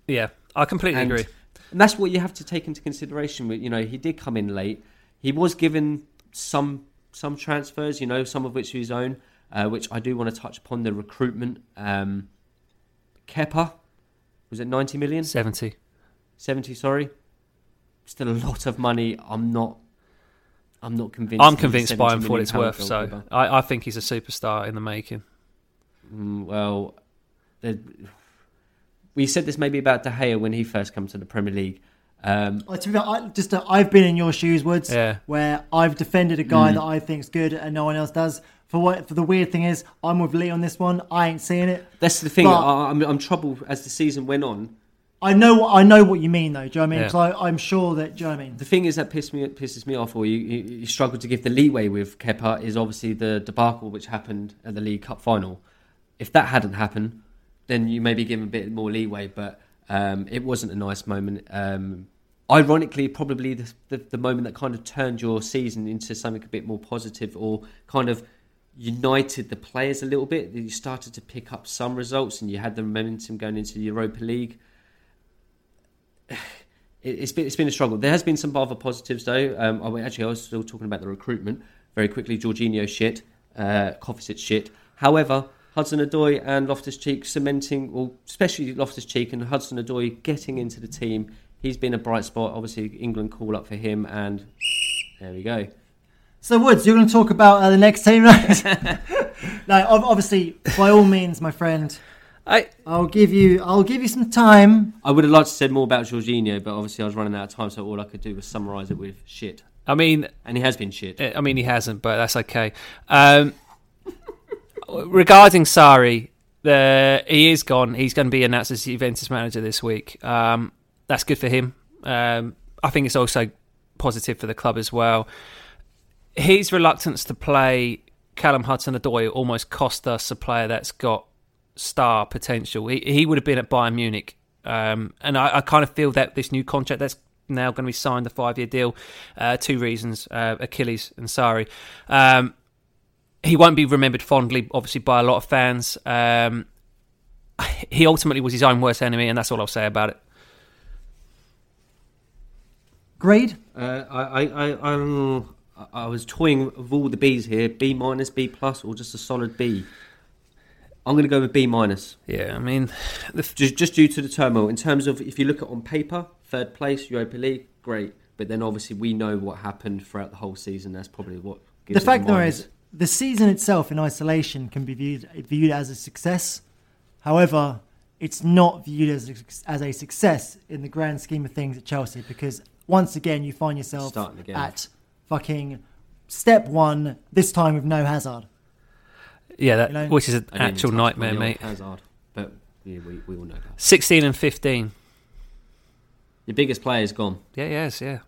Yeah, I completely and, agree. and that's what you have to take into consideration. With you know, he did come in late. He was given some some transfers, you know, some of which are his own, uh, which I do want to touch upon the recruitment. Um, Kepa was it ninety million? Seventy. 70 sorry still a lot of money i'm not i'm not convinced I'm convinced by him for what it's worth. So. I, I think he's a superstar in the making. Mm, well the- we said this maybe about De Gea when he first came to the Premier League um, Uh, to be fair, I, just uh, I've been in your shoes, Woods, Yeah. where I've defended a Mm. guy that I think's good and no one else does. For what? For the weird thing is, I'm with Lee on this one. I ain't seeing it. that's the thing But- I, I'm, I'm troubled as the season went on I know. I know what you mean, though. Do you know what I mean? Yeah. 'Cause I, I'm sure that. Do you know what I mean? the thing is that pisses me pisses me off, or you, you, you struggle to give the leeway with Kepa is obviously the debacle which happened at the League Cup final. If that hadn't happened, then you maybe give him a bit more leeway. But um, it wasn't a nice moment. Um, ironically, probably the, the the moment that kind of turned your season into something a bit more positive, or kind of united the players a little bit. You started to pick up some results, and you had the momentum going into the Europa League it- it's been it's been a struggle. There has been some other positives though. Um, actually, I was still talking about the recruitment very quickly. Jorginho shit, uh, Kovacic shit. However, Hudson Odoi and Loftus Cheek cementing, well, especially Loftus Cheek and Hudson Odoi getting into the team. He's been a bright spot. Obviously, England call up for him, and there we go. So Woods, you're going to talk about uh, the next team, right? no, obviously, by all means, my friend. I, I'll give you. I'll give you some time. I would have liked to said more about Jorginho, but obviously I was running out of time, so all I could do was summarise it with shit. I mean, And he has been shit. I mean, he hasn't, but that's okay. Um, regarding Sarri, the, he is gone. He's going to be announced as the Juventus manager this week. Um, that's good for him. Um, I think it's also positive for the club as well. His reluctance to play Callum Hudson-Odoi almost cost us a player that's got star potential. He, he would have been at Bayern Munich, um, and I, I kind of feel that this new contract that's now going to be signed, the five-year deal, uh, two reasons: uh, Achilles and Sarri. Um, he won't be remembered fondly, obviously, by a lot of fans. Um, he ultimately was his own worst enemy, and that's all I'll say about it. Grade. Uh, I, I, I, I'm- I was toying with all the B's here: B minus, B plus, or just a solid B. I'm going to go with B minus, Yeah, I mean, the, just just due to the turmoil. In terms of if you look at on paper, third place, Europa League, great. But then obviously we know what happened throughout the whole season. That's probably what. Gives The it fact a though is, the season itself in isolation can be viewed viewed as a success. However, it's not viewed as a, as a success in the grand scheme of things at Chelsea because once again you find yourself Starting again. at fucking step one. This time with no Hazard. yeah, that You know, which is an I didn't actual nightmare, on mate. Hazard, but yeah, we, we all know that. Sixteen and fifteen. Your biggest player is gone. Yeah, yes, yeah.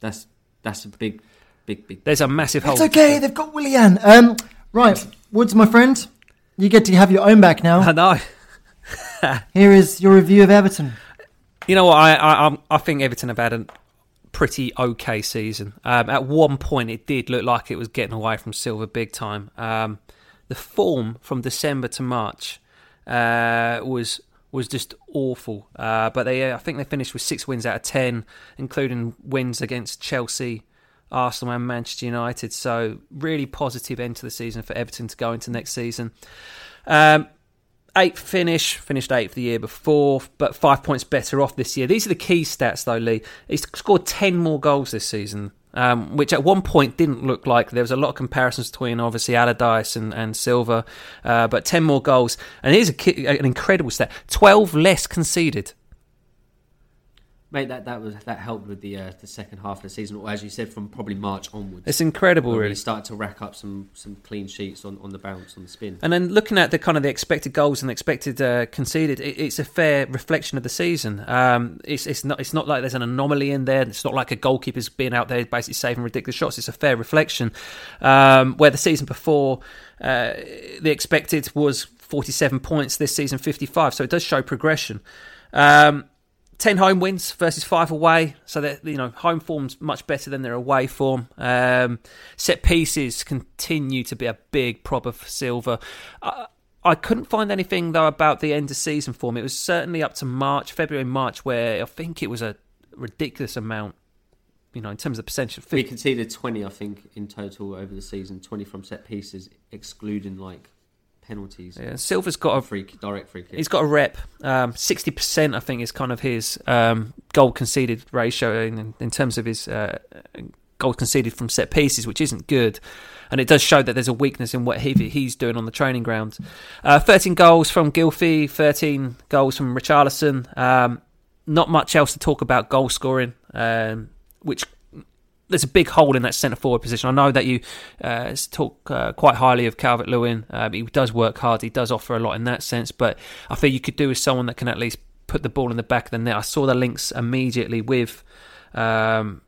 That's that's a big, big, big. There's a massive hole. It's okay. They've got Willian. Um, right, Woods, my friend, you get to have your own back now. I know. Here is your review of Everton. You know what? I I, I'm- think Everton have had a pretty okay season. Um, at one point, it did look like it was getting away from Silva big time. Um, the form from December to March uh, was was just awful. Uh, but they, I think they finished with six wins out of ten, including wins against Chelsea. Arsenal and Manchester United, so really positive end to the season for Everton to go into next season. Um, eighth finish, finished eighth the year before, but five points better off this year. These are the key stats, though, Lee. He's scored 10 more goals this season, um, which at one point didn't look like there was a lot of comparisons between obviously Allardyce and, and Silva, uh, but 10 more goals. And here's a, an incredible stat 12 less conceded. Mate, that, that was that helped with the uh, the second half of the season, or as you said, from probably March onwards. It's incredible, really. we started to rack up some some clean sheets on, on the bounce on the spin. And then looking at the kind of the expected goals and expected uh, conceded, it, it's a fair reflection of the season. Um, it's it's not it's not like there's an anomaly in there. It's not like a goalkeeper's being out there basically saving ridiculous shots. It's a fair reflection. Um, where the season before, uh, the expected was 47 points. This season 55. So it does show progression. Um, 10 home wins versus 5 away. So that you know home form's much better than their away form. Um, set pieces continue to be a big problem for Silva. I, I couldn't find anything though about the end of season form. It was certainly up to march february march where i think it was a ridiculous amount you know in terms of percentage of We 50, conceded 20, I think, in total over the season. 20 from set pieces, excluding like penalties. yeah, Silva's got a Free, direct free kick. He's got a rep. Um, Sixty percent, I think, is kind of his um, goal conceded ratio in, in terms of his uh, goal conceded from set pieces, which isn't good. And it does show that there's a weakness in what he, he's doing on the training ground. Uh, 13 goals from Gylfi, 13 goals from Richarlison. Um, not much else to talk about goal scoring, um, which there's a big hole in that centre forward position. I know that you uh, talk uh, quite highly of Calvert Lewin. Uh, he does work hard. He does offer a lot in that sense. But I feel you could do with someone that can at least put the ball in the back of the net. I saw the links immediately with um,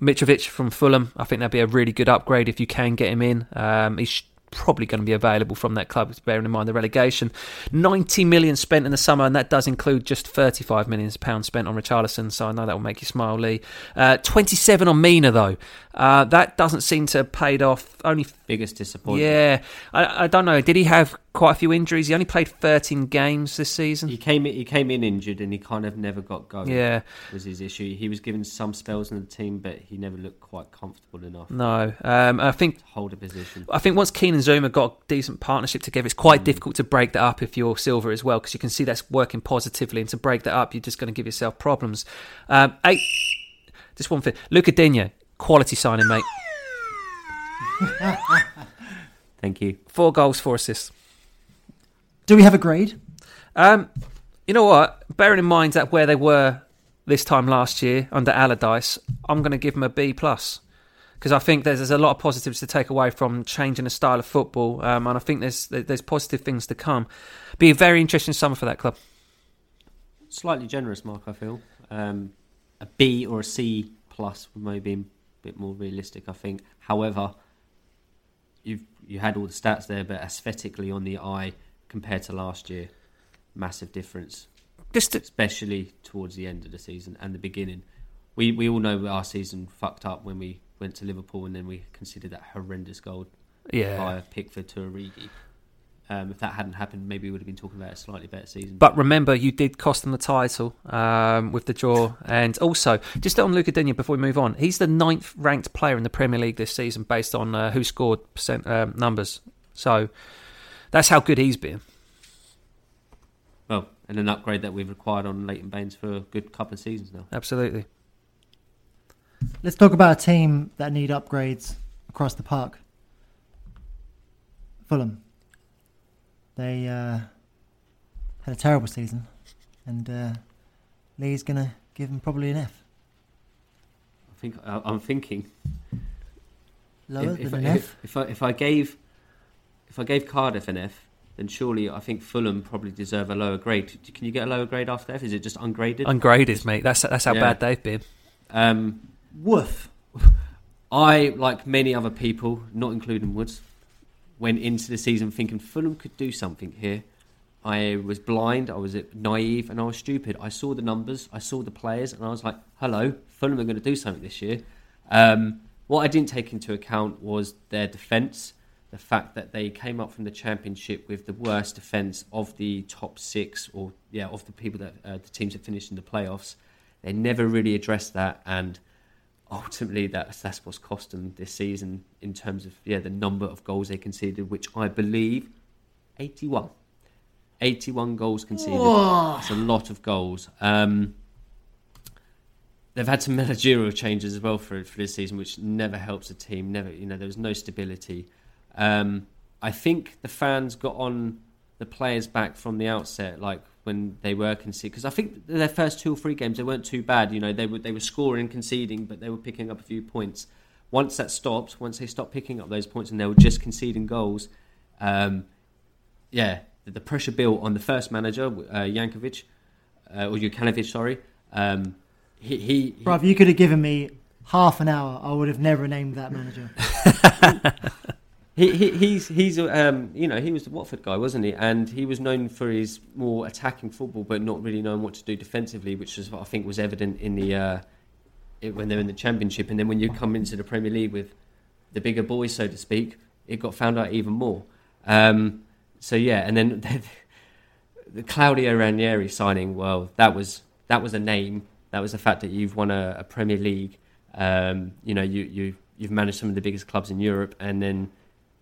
Mitrovic from Fulham. I think that'd be a really good upgrade if you can get him in. Um, he's probably going to be available from that club, bearing in mind the relegation. 90 million spent in the summer, and that does include just 35 million pounds spent on Richarlison, so I know that will make you smile, Lee. Uh, 27 on Mina, though. Uh, that doesn't seem to have paid off. Only Biggest disappointment. yeah, I, I don't know. Did he have quite a few injuries? He only played 13 games this season. He came in, he came in injured and he kind of never got going. Yeah. was his issue. He was given some spells in the team, but he never looked quite comfortable enough No, um, I think hold a position. I think once Keane and Zouma got a decent partnership together, it's quite difficult to break that up if you're Silva as well, because you can see that's working positively. And to break that up, you're just going to give yourself problems. Um, eight, just one thing. Luca Digne, quality signing, mate. Thank you. Four goals, four assists. Do we have a grade? Um, you know what? Bearing in mind that where they were this time last year under Allardyce, I'm going to give them a B plus because I think there's, there's a lot of positives to take away from changing the style of football, um, and I think there's there's positive things to come. Be a very interesting summer for that club. Slightly generous, Mark. I feel um, a B or a C plus would maybe be a bit more realistic. I think. However, you've you had all the stats there, but aesthetically on the eye compared to last year, massive difference. Just to, especially towards the end of the season and the beginning. We we all know our season fucked up when we went to Liverpool and then we considered that horrendous goal yeah. via Pickford to Origi. Um, if that hadn't happened, maybe we would have been talking about a slightly better season. But remember, you did cost them the title um, with the draw, and also just on Luca Digne before we move on, he's the ninth ranked player in the Premier League this season based on uh, who scored percent um, numbers. So that's how good he's been. Well, and an upgrade that we've required on Leighton Baines for a good couple of seasons now. Absolutely. Let's talk about a team that need upgrades across the park. Fulham. They uh, had a terrible season, and uh, Lee's going to give them probably an F. I think I- I'm thinking Lower if, if, than I, an if, F. if I if I gave if I gave Cardiff an F, then surely I think Fulham probably deserve a lower grade. Can you get a lower grade after F? Is it just ungraded? Ungraded, mate. That's that's how Yeah. bad they've been. um, Woof. I, like many other people, not including Woods, went into the season thinking Fulham could do something here. I was blind, I was naive, and I was stupid. I saw the numbers, I saw the players, and I was like, hello, Fulham are going to do something this year. Um, what I didn't take into account was their defence, the fact that they came up from the Championship with the worst defence of the top six, or yeah, of the people that uh, the teams that finished in the playoffs. They never really addressed that, and ultimately that's that's what's cost them this season in terms of yeah the number of goals they conceded, which I believe 81. 81 goals conceded. That's a lot of goals. Um, they've had some managerial changes as well for for this season, which never helps the team. Never, you know, there was no stability. Um, I think the fans got on the players back from the outset, like when they were conceding. Because I think their first two or three games they weren't too bad. You know, they were they were scoring and conceding, but they were picking up a few points. Once that stopped, once they stopped picking up those points and they were just conceding goals, um, yeah, the, the pressure built on the first manager, uh, Jankovic, uh, or Jokanovic, sorry. Um, he, he, he Bruv, you could have given me half an hour. I would have never named that manager. He, he he's he's um you know he was the Watford guy wasn't he? And he was known for his more attacking football but not really knowing what to do defensively which is what I think was evident in the uh, it, when they're in the Championship. And then when you come into the Premier League with the bigger boys so to speak it got found out even more. Um, so yeah and then the Claudio Ranieri signing well that was that was a name. That was the fact that you've won a, a Premier League um, you know you you you've managed some of the biggest clubs in Europe and then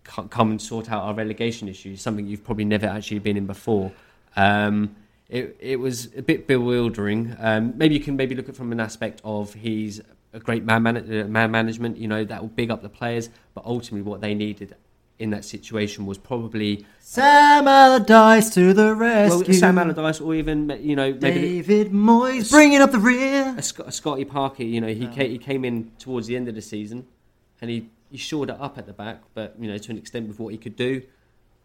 come and sort out our relegation issues, something you've probably never actually been in before. Um, it, it was a bit bewildering. Um, maybe you can maybe look at it from an aspect of he's a great man, man, uh, man management, you know, that will big up the players, but ultimately what they needed in that situation was probably Sam Allardyce to the well, rescue. Sam Allardyce or even, you know, maybe David Moyes bringing up the rear. a, Sc- a Scotty Parker, you know, he, ca- he came in towards the end of the season and he, he shored it up at the back, but, you know, to an extent with what he could do.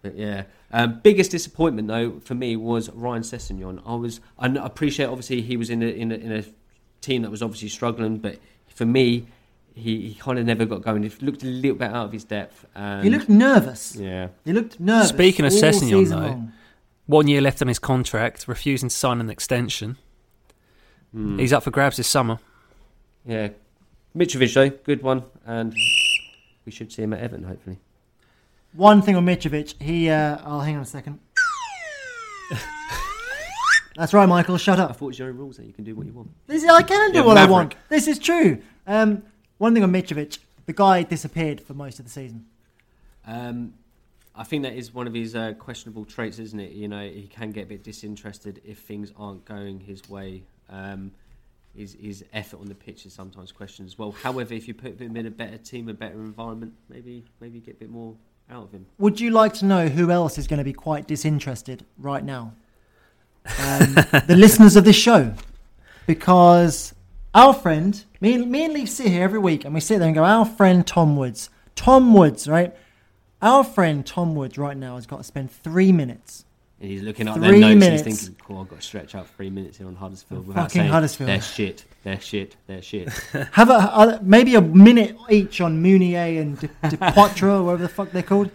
But yeah, um, biggest disappointment though for me was Ryan Sessegnon. I was I n- appreciate obviously he was in a, in a in a team that was obviously struggling, but for me, he, he kind of never got going. He looked a little bit out of his depth. And, He looked nervous. yeah. He looked nervous. Speaking of all Sessegnon, though, long. One year left on his contract, refusing to sign an extension. Hmm. He's up for grabs this summer. Yeah, Mitrovic though, good one, and we should see him at Everton hopefully. One thing on Mitrovic, he. Uh, oh, hang on a second. That's right, Michael. Shut up. I up. thought it's your own rules that you can do what you want. This is, I can do You're what I maverick. want. This is true. Um, one thing on Mitrovic, the guy disappeared for most of the season. Um, I think that is one of his uh, questionable traits, isn't it? You know, he can get a bit disinterested if things aren't going his way. Um, his, his effort on the pitch is sometimes questioned as well. However, if you put him in a better team, a better environment, maybe maybe get a bit more out of him. Would you like to know who else is going to be quite disinterested right now? Um, the listeners of this show. Because our friend, me, and- me and Lee sit here every week and we sit there and go, our friend Tom Woods. Tom Woods, right? Our friend Tom Woods right now has got to spend three minutes. And he's looking up Three their notes minutes. and he's thinking, cool, I've got to stretch out three minutes here on Huddersfield. Without fucking saying, Huddersfield. They're shit, they're shit, they're shit. Have a, a maybe a minute each on Mounié and De, De Poitre, or whatever the fuck they're called.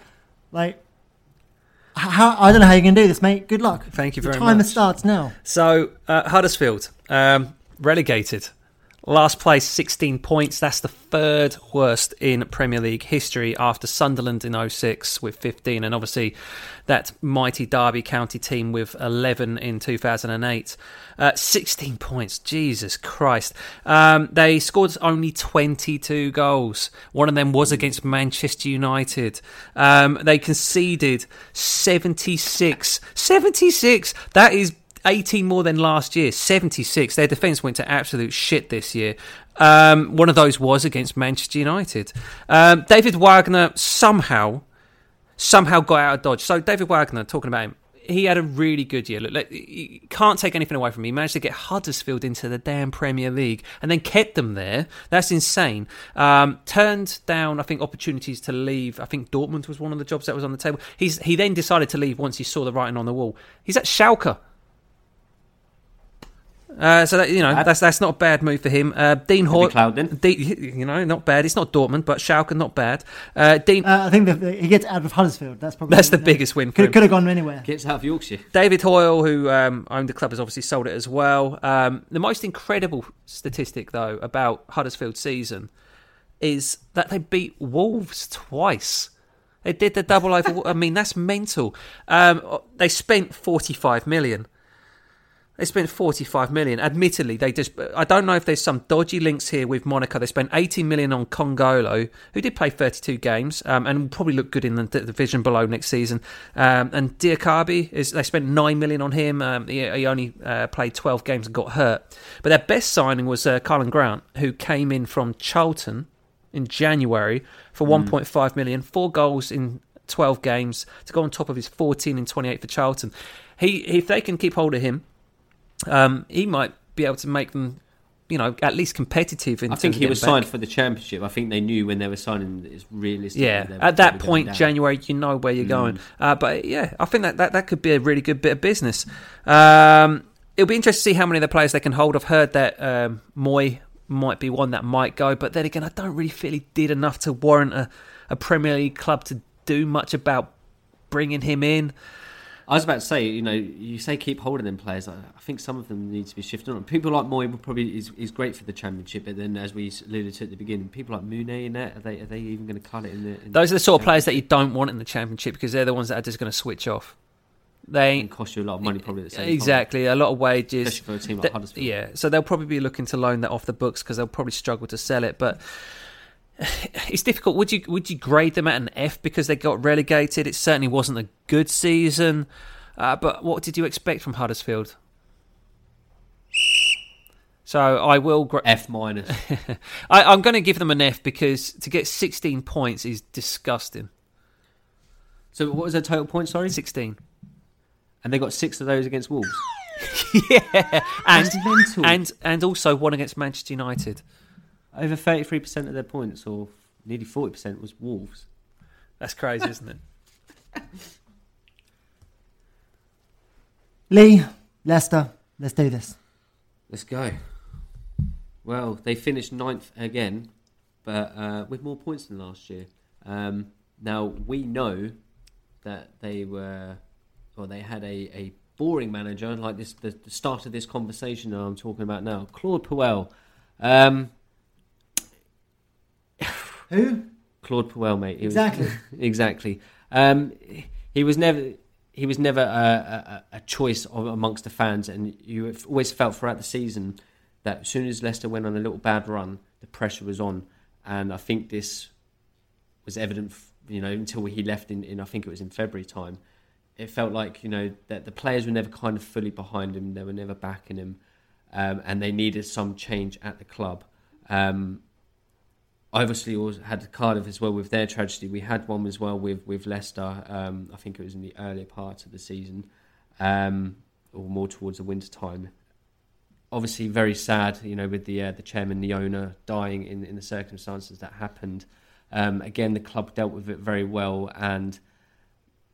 Like, how I don't know how you're going to do this, mate. Good luck. Thank you The very timer much. starts now. So uh, Huddersfield um, relegated, last place, sixteen points. That's the third worst in Premier League history after Sunderland in 06 with fifteen, and obviously that mighty Derby County team with eleven in two thousand and eight. Uh, 16 points, Jesus Christ. Um, they scored only 22 goals. One of them was against Manchester United. Um, they conceded 76. 76! That is 18 more than last year. 76. Their defence went to absolute shit this year. Um, one of those was against Manchester United. Um, David Wagner somehow, somehow got out of dodge. So David Wagner, talking about him, he had a really good year. Look, you can't take anything away from him. He managed to get Huddersfield into the damn Premier League and then kept them there. That's insane. Um, turned down, I think, opportunities to leave. I think Dortmund was one of the jobs that was on the table. He's he then decided to leave once he saw the writing on the wall. He's at Schalke. Uh, so that, you know that's that's not a bad move for him. Uh, Dean Hort, cloud then. You know, not bad. It's not Dortmund, but Schalke, not bad. Uh, Dean, Uh, I think that he gets out of Huddersfield. That's probably That's the biggest win Could, could have gone anywhere. Gets out of Yorkshire. David Hoyle, who um, owned the club, has obviously sold it as well. Um, the most incredible statistic, though, about Huddersfield season is that they beat Wolves twice. They did the double over. I mean, that's mental. Um, they spent forty-five million. They spent 45 million. Admittedly, they just. I don't know if there's some dodgy links here with Monaco. They spent 18 million on Kongolo, who did play 32 games um, and will probably look good in the division below next season. Um, and Diakhaby is. They spent 9 million on him. Um, he, he only uh, played 12 games and got hurt. But their best signing was uh, Karlan Grant, who came in from Charlton in January for 1.5 million, four goals in 12 games to go on top of his 14 and 28 for Charlton. He, if they can keep hold of him, um, he might be able to make them, you know, at least competitive. In I think he was getting signed for the championship. I think they knew when they were signing that it's realistic. Yeah, at that point. January, you know where you're going. Uh, but yeah, I think that, that that could be a really good bit of business. Um, it'll be interesting to see how many of the players they can hold. I've heard that um, Mooy might be one that might go, but then again, I don't really feel he did enough to warrant a, a Premier League club to do much about bringing him in. I was about to say, you know, you say keep holding them players. I, I think some of them need to be shifted on. People like Mooy probably is, is great for the championship, but then as we alluded to at the beginning, people like Mounié in that are they are they even going to cut it in the? In Those are the sort of players that you don't want in the Championship because they're the ones that are just going to switch off. They and cost you a lot of money probably at the same time. exactly a lot of wages. especially for a team like Huddersfield. Yeah, so they'll probably be looking to loan that off the books because they'll probably struggle to sell it. But it's difficult. Would you would you grade them at an F because they got relegated? It certainly wasn't a good season. Uh, but what did you expect from Huddersfield? So I will. Gra- F minus. I, I'm going to give them an F because to get 16 points is disgusting. so what was their total points? Sorry, 16. and they got six of those against Wolves. yeah, and and and also one against Manchester United. Over thirty three percent of their points, or nearly forty percent, was Wolves. That's crazy, isn't it? Lee, Leicester, let's do this. Let's go. Well, they finished ninth again, but uh, with more points than last year. Um, now we know that they were, or they had a, a boring manager like this. The, the start of this conversation that I'm talking about now, Claude Puel. Um, Who? Claude Puel, mate. He was- Exactly. exactly. Um, he was never he was never a, a, a choice of, amongst the fans, and you have always felt throughout the season that as soon as Leicester went on a little bad run, the pressure was on, and I think this was evident. You know, until he left in, in I think it was in February time, it felt like you know that the players were never kind of fully behind him. They were never backing him. um, and they needed some change at the club. Um, obviously, also had Cardiff as well with their tragedy. We had one as well with with Leicester. Um, I think it was in the earlier part of the season, um, or more towards the winter time. Obviously, very sad, you know, with the uh, the chairman, the owner, dying in in the circumstances that happened. Um, again, the club dealt with it very well, and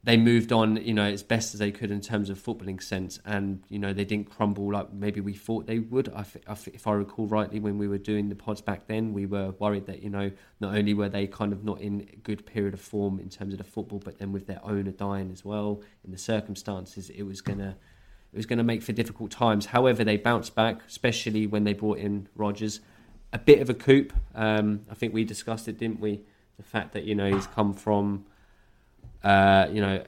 they moved on, you know, as best as they could in terms of footballing sense, and you know they didn't crumble like maybe we thought they would. If I recall rightly, when we were doing the pods back then, we were worried that you know not only were they kind of not in a good period of form in terms of the football, but then with their owner dying as well in the circumstances, it was gonna it was gonna make for difficult times. However, they bounced back, especially when they brought in Rodgers. A bit of a coup. Um, I think we discussed it, didn't we? The fact that you know he's come from uh, you know,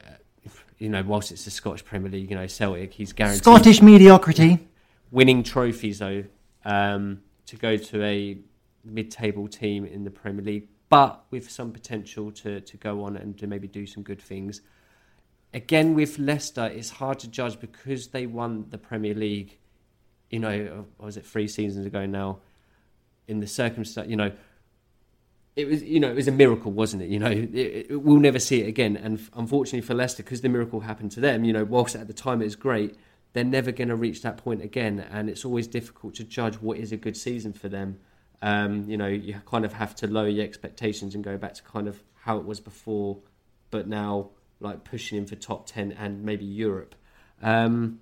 you know, whilst it's the Scottish Premier League, you know, Celtic, he's guaranteed Scottish mediocrity. winning trophies though um, to go to a mid-table team in the Premier League, but with some potential to to go on and to maybe do some good things. Again, with Leicester, it's hard to judge because they won the Premier League. You know, was it three seasons ago now? In the circumstance, you know, it was you know it was a miracle, wasn't it? You know, it, it, we'll never see it again. And unfortunately for Leicester, because the miracle happened to them, you know, whilst at the time it was great, they're never going to reach that point again. And it's always difficult to judge what is a good season for them. Um, you know, you kind of have to lower your expectations and go back to kind of how it was before, but now like pushing in for top ten and maybe Europe. Um,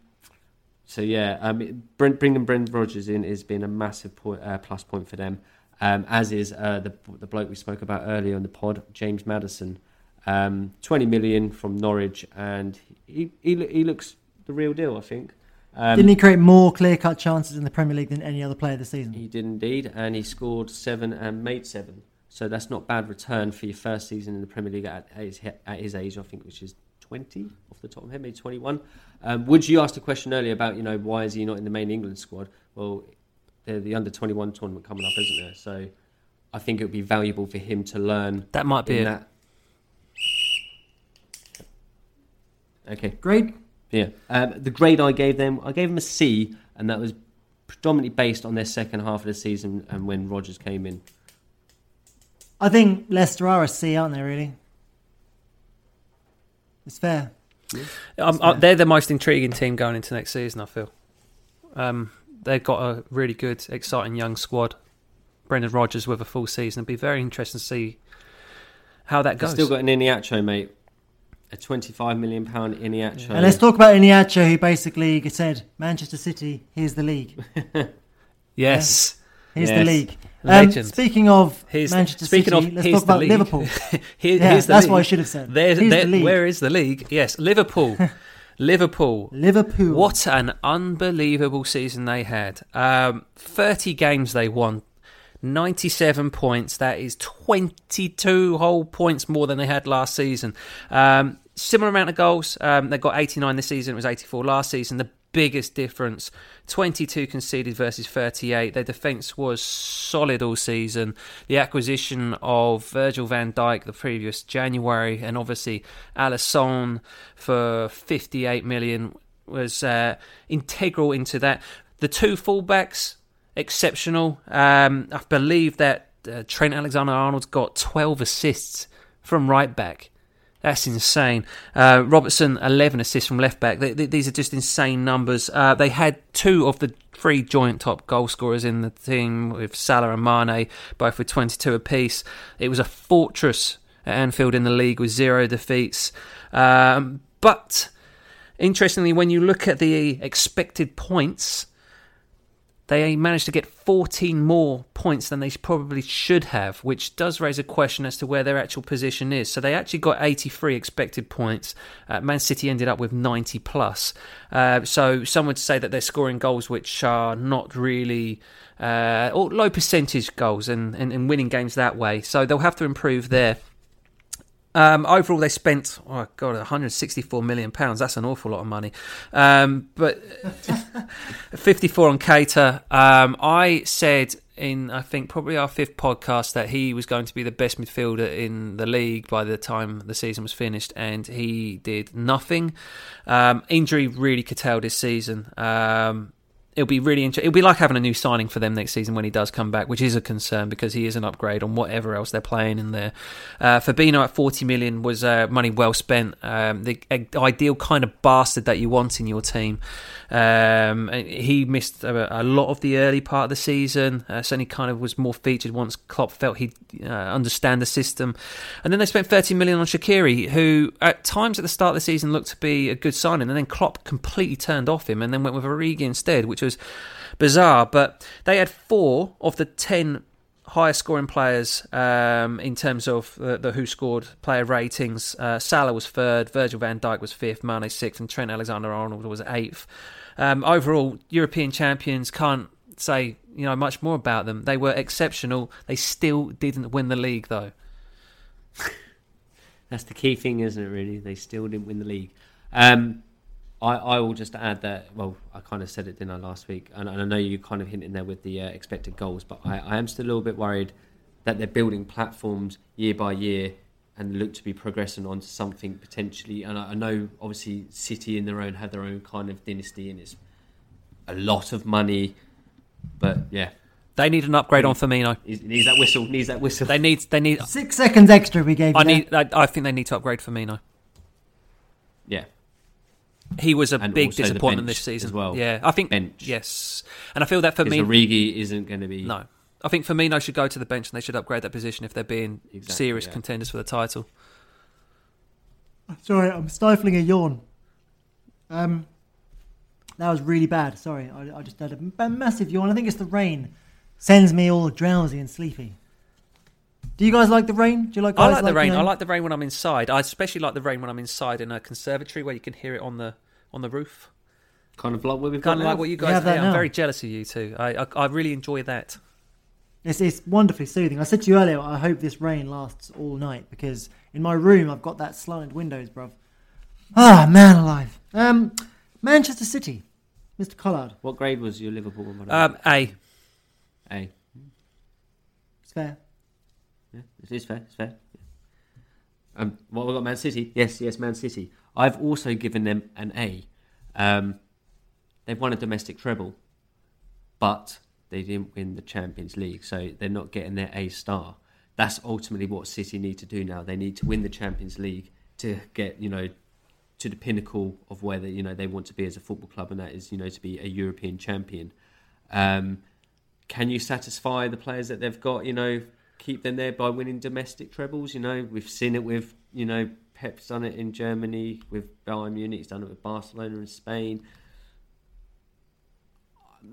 so yeah, um, bringing Brendan Rodgers in has been a massive point, uh, plus point for them um, as is uh, the the bloke we spoke about earlier in the pod, James Maddison. Um, 20 million from Norwich, and he, he he looks the real deal, I think. Um, Didn't he create more clear cut chances in the Premier League than any other player this season? He did indeed, and he scored seven and made seven. So that's not bad return for your first season in the Premier League at his, at his age, I think, which is 20 off the top of my head, maybe 21. Um, would you ask the question earlier about, you know, why is he not in the main England squad? Well, the, the under 21 tournament coming up, isn't there? So I think it would be valuable for him to learn. That might be it. That... Okay. Grade? Yeah. Um, the grade I gave them, I gave them a C, and that was predominantly based on their second half of the season and when Rodgers came in. I think Leicester are a C, aren't they, really? It's fair. Yeah. Um, uh, they're the most intriguing team going into next season, I feel. Um, they've got a really good, exciting young squad. Brendan Rodgers with a full season. It'd be very interesting to see how that goes. They've still got an Iheanacho, mate. A twenty-five million pound Iheanacho. And let's talk about Iheanacho, who basically said, "Manchester City, here's the league." yes. Yeah. Here's yes. the league. Um, speaking of here's Manchester the, speaking City, of, let's talk about league. Liverpool. Here, yeah, that's league. what I should have said. There, there, the. Where is the league? Yes, Liverpool. Liverpool. Liverpool. What an unbelievable season they had. Um, 30 games they won. 97 points. That is 22 whole points more than they had last season. Um, similar amount of goals. Um, they got 89 this season. It was 84 last season. The biggest difference. 22 conceded versus 38 their defence was solid all season. The acquisition of Virgil van Dijk the previous January and obviously Alisson for 58 million was uh, integral into that. The two fullbacks exceptional. Um, I believe that uh, Trent Alexander-Arnold's got 12 assists from right back that's insane. Uh, Robertson, 11 assists from left back. They, they, these are just insane numbers. Uh, they had two of the three joint top goal scorers in the team with Salah and Mane, both with 22 apiece. It was a fortress at Anfield in the league with zero defeats. Um, but interestingly, when you look at the expected points, they managed to get 14 more points than they probably should have, which does raise a question as to where their actual position is. So they actually got 83 expected points. Uh, Man City ended up with 90 plus. Uh, so some would say that they're scoring goals which are not really uh, or low percentage goals and, and, and winning games that way. So they'll have to improve there. Um, overall, they spent oh god, 164 million pounds. That's an awful lot of money. Um, but 54 on Keita. Um, I said in I think probably our fifth podcast that he was going to be the best midfielder in the league by the time the season was finished, and he did nothing. Um, injury really curtailed his season. It'll be really interesting. It'll be like having a new signing for them next season when he does come back, which is a concern because he is an upgrade on whatever else they're playing in there. Uh, Fabinho at 40 million was uh, money well spent. Um, the ideal kind of bastard that you want in your team. Um, he missed a, a, lot of the early part of the season. Uh, certainly, kind of was more featured once Klopp felt he'd uh, understand the system. And then they spent 30 million on Shaqiri, who at times at the start of the season looked to be a good signing, and then Klopp completely turned off him, and then went with Origi instead, which was bizarre. But they had four of the 10 highest scoring players um, in terms of the, the, who scored player ratings. Uh, Salah was third, Virgil van Dijk was fifth, Mane sixth, and Trent Alexander Arnold was eighth. Um, overall, European champions can't say you know much more about them. They were exceptional. They still didn't win the league, though. That's the key thing, isn't it? Really, they still didn't win the league. Um, I, I will just add that. Well, I kind of said it, didn't I, last week? And, and I know you kind of hinting there with the uh, expected goals, but I, I am still a little bit worried that they're building platforms year by year and look to be progressing onto something potentially. And I, I, know, obviously, City in their own have their own kind of dynasty, and it's a lot of money. But yeah, they need an upgrade on Firmino. Needs that whistle. Needs that whistle. They need. They need six seconds extra. We gave. I need. I, I, think they need to upgrade Firmino. Yeah. He was a and big disappointment this season. As well. Yeah, I think bench. Yes, and I feel that for me, Origi isn't going to be. No, I think Firmino should go to the bench and they should upgrade that position if they're being exactly, serious yeah. contenders for the title. Sorry, I'm stifling a yawn. Um, that was really bad. Sorry, I, I just had a massive yawn. I think it's the rain sends me all drowsy and sleepy. Do you guys like the rain? Do you like? I like, like the rain. You know? I like the rain when I'm inside. I especially like the rain when I'm inside in a conservatory where you can hear it on the on the roof. Kind of like what we've kind of like what you guys. Yeah, I'm very jealous of you too. I, I, I really enjoy that. It's, it's wonderfully soothing. I said to you earlier, I hope this rain lasts all night because in my room I've got that slanted windows, bruv. Ah, man alive. Um, Manchester City, Mr. Collard. What grade was your Liverpool one? Um, A. A. It's fair. Yeah, it is fair. It's fair. Um, what we got, Man City? Yes, yes, Man City. I've also given them an A. Um, they've won a domestic treble, but they didn't win the Champions League, so they're not getting their A star. That's ultimately what City need to do now. They need to win the Champions League to get you know to the pinnacle of where they, you know they want to be as a football club, and that is you know to be a European champion. Um, can you satisfy the players that they've got? You know, keep them there by winning domestic trebles. You know, we've seen it with you know Pep's done it in Germany with Bayern Munich. He's done it with Barcelona in Spain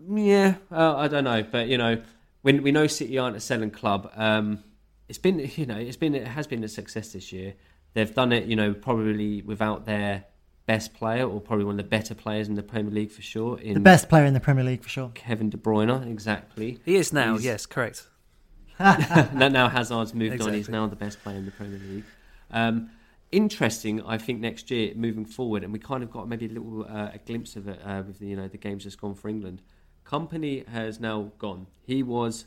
yeah, uh, I don't know, but you know, when we know City aren't a selling club, um, it's been you know it's been it has been a success this year. They've done it, you know, probably without their best player or probably one of the better players in the Premier League for sure. the best player in the Premier League for sure. Kevin De Bruyne, exactly. He is now. He's, yes, correct. now Hazard's moved exactly. on. He's now the best player in the Premier League. Um, interesting, I think next year moving forward, and we kind of got maybe a little uh, a glimpse of it uh, with the, you know the games that's gone for England. Kompany has now gone. He was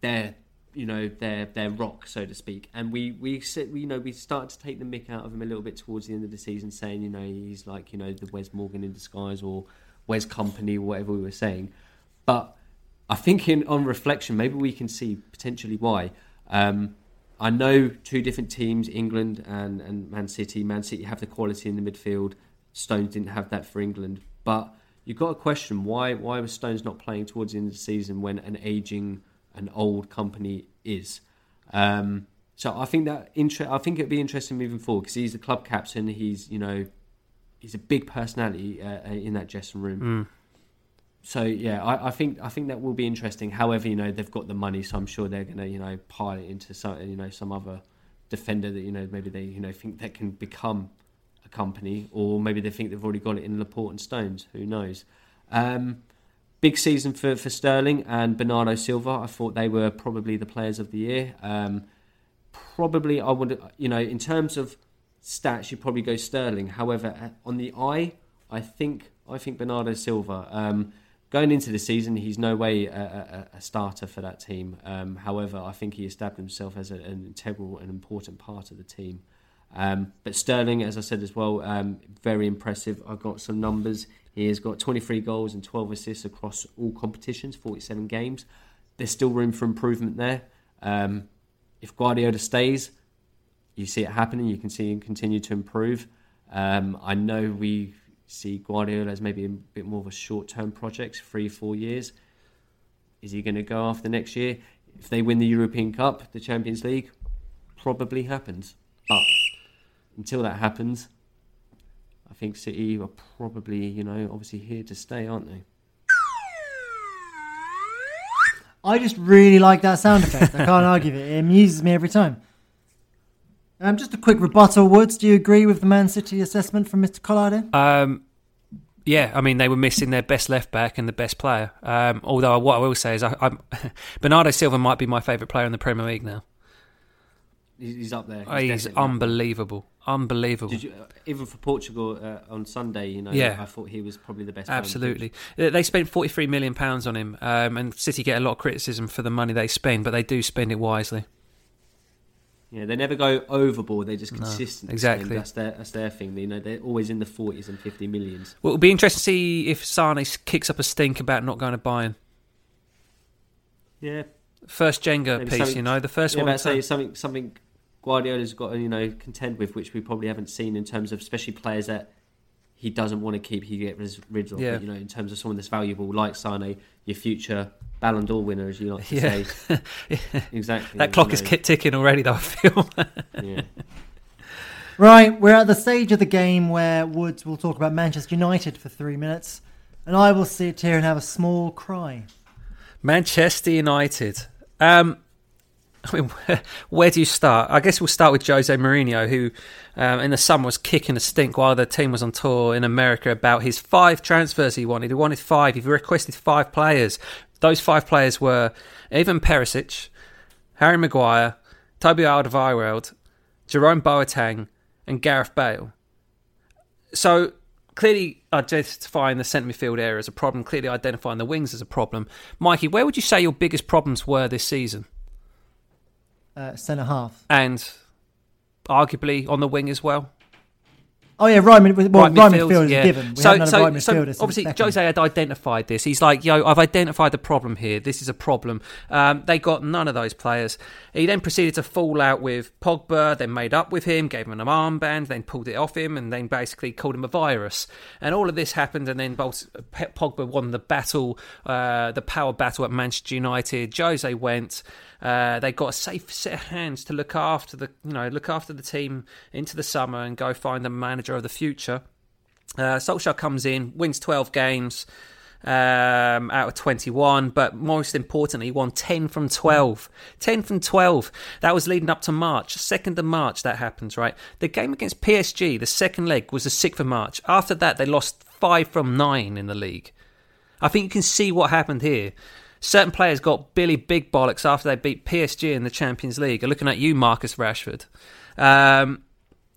their, you know, their their rock, so to speak. And we we you know, we started to take the mick out of him a little bit towards the end of the season, saying, you know, he's like, you know, the Wes Morgan in disguise or Wes Kompany or whatever we were saying. But I think in on reflection, maybe we can see potentially why. Um, I know two different teams, England and, and Man City. Man City have the quality in the midfield. Stones didn't have that for England, but you've got to question why why was Stones not playing towards the end of the season when an aging, an old Kompany is. Um, so I think that inter- I think it'd be interesting moving forward because he's the club captain. He's you know he's a big personality uh, uh in that dressing room. Mm. So yeah, I, I, think I think that will be interesting. However, you know they've got the money, so I'm sure they're going to you know pile it into some you know some other defender that you know maybe they you know think that can become a Kompany, or maybe they think they've already got it in Laporte and Stones. Who knows? Um, big season for, for Sterling and Bernardo Silva. I thought they were probably the players of the year. Um, probably, I would, you know, in terms of stats, you'd probably go Sterling. However, uh, on the eye, I think I think Bernardo Silva. Um, going into the season, he's no way a, a, a starter for that team. Um, however, I think he established himself as a, an integral and important part of the team. Um, but Sterling, as I said as well, um, very impressive. I've got some numbers. He has got 23 goals and 12 assists across all competitions, 47 games. There's still room for improvement there. Um, if Guardiola stays, you see it happening. You can see him continue to improve. Um, I know we see Guardiola as maybe a bit more of a short-term project, three, four years. Is he going to go after next year? If they win the European Cup, the Champions League, probably happens. But until that happens, I think City are probably, you know, obviously here to stay, aren't they? I just really like that sound effect. I can't argue it. It amuses me every time. Um, just a quick rebuttal, Woods. Do you agree with the Man City assessment from Mr. Collard? Um, yeah, I mean they were missing their best left back and the best player. Um, although what I will say is, I, I'm, Bernardo Silva might be my favourite player in the Premier League now. He's up there. He's, He's definitely up unbelievable, unbelievable. Did you, uh, even for Portugal uh, on Sunday, you know, Yeah. I thought he was probably the best. player on the. Absolutely, Uh, they spent forty three million pounds on him, um, and City get a lot of criticism for the money they spend, but they do spend it wisely. Yeah, they never go overboard. They're just consistently. exactly. That's their that's their thing. You know, they're always in the forties and fifty millions. Well, it'll be interesting to see if Sane kicks up a stink about not going to Bayern. Yeah, First Jenga Maybe piece, you know, the first yeah, one. but say something something Guardiola's got to you know contend with, which we probably haven't seen in terms of especially players that he doesn't want to keep. He gets rid rid of. Yeah. But, you know, in terms of someone that's valuable like Sane, your future Ballon d'Or winner, as you like to Yeah. say. Exactly. that clock you is ticking already, though. I feel. Yeah. Right, we're at the stage of the game where Woods will talk about Manchester United for three minutes, and I will sit here and have a small cry. Manchester United. Um, I mean, where, where do you start? I guess we'll start with Jose Mourinho, who um, in the summer was kicking a stink while the team was on tour in America about his five transfers he wanted. He wanted five. He requested five players. Those five players were Ivan Perisic, Harry Maguire, Toby Alderweireld, Jerome Boateng, and Gareth Bale. So clearly identifying the centre midfield area as a problem, clearly identifying the wings as a problem. Mikey, where would you say your biggest problems were this season? Uh, Centre half. And arguably on the wing as well? Oh yeah, right. Well, right, midfield is yeah. given. We so, so, right so obviously. Jose had identified this. He's like, "Yo, I've identified the problem here. This is a problem." Um, they got none of those players. He then proceeded to fall out with Pogba. Then made up with him, gave him an armband, then pulled it off him, and then basically called him a virus. And all of this happened, and then Pe- Pogba won the battle, uh, the power battle at Manchester United. Jose went. Uh, they got a safe set of hands to look after the, you know, look after the team into the summer and go find the manager of the future. Uh, Solskjaer comes in, wins 12 games um, out of 21, but most importantly, won 10 from 12. 10 from 12. That was leading up to March. 2nd of March, that happens, right? The game against PSG, the second leg, was the 6th of March. After that, they lost 5 from 9 in the league. I think you can see what happened here. Certain players got Billy Big Bollocks after they beat PSG in the Champions League. I'm looking at you, Marcus Rashford. Um,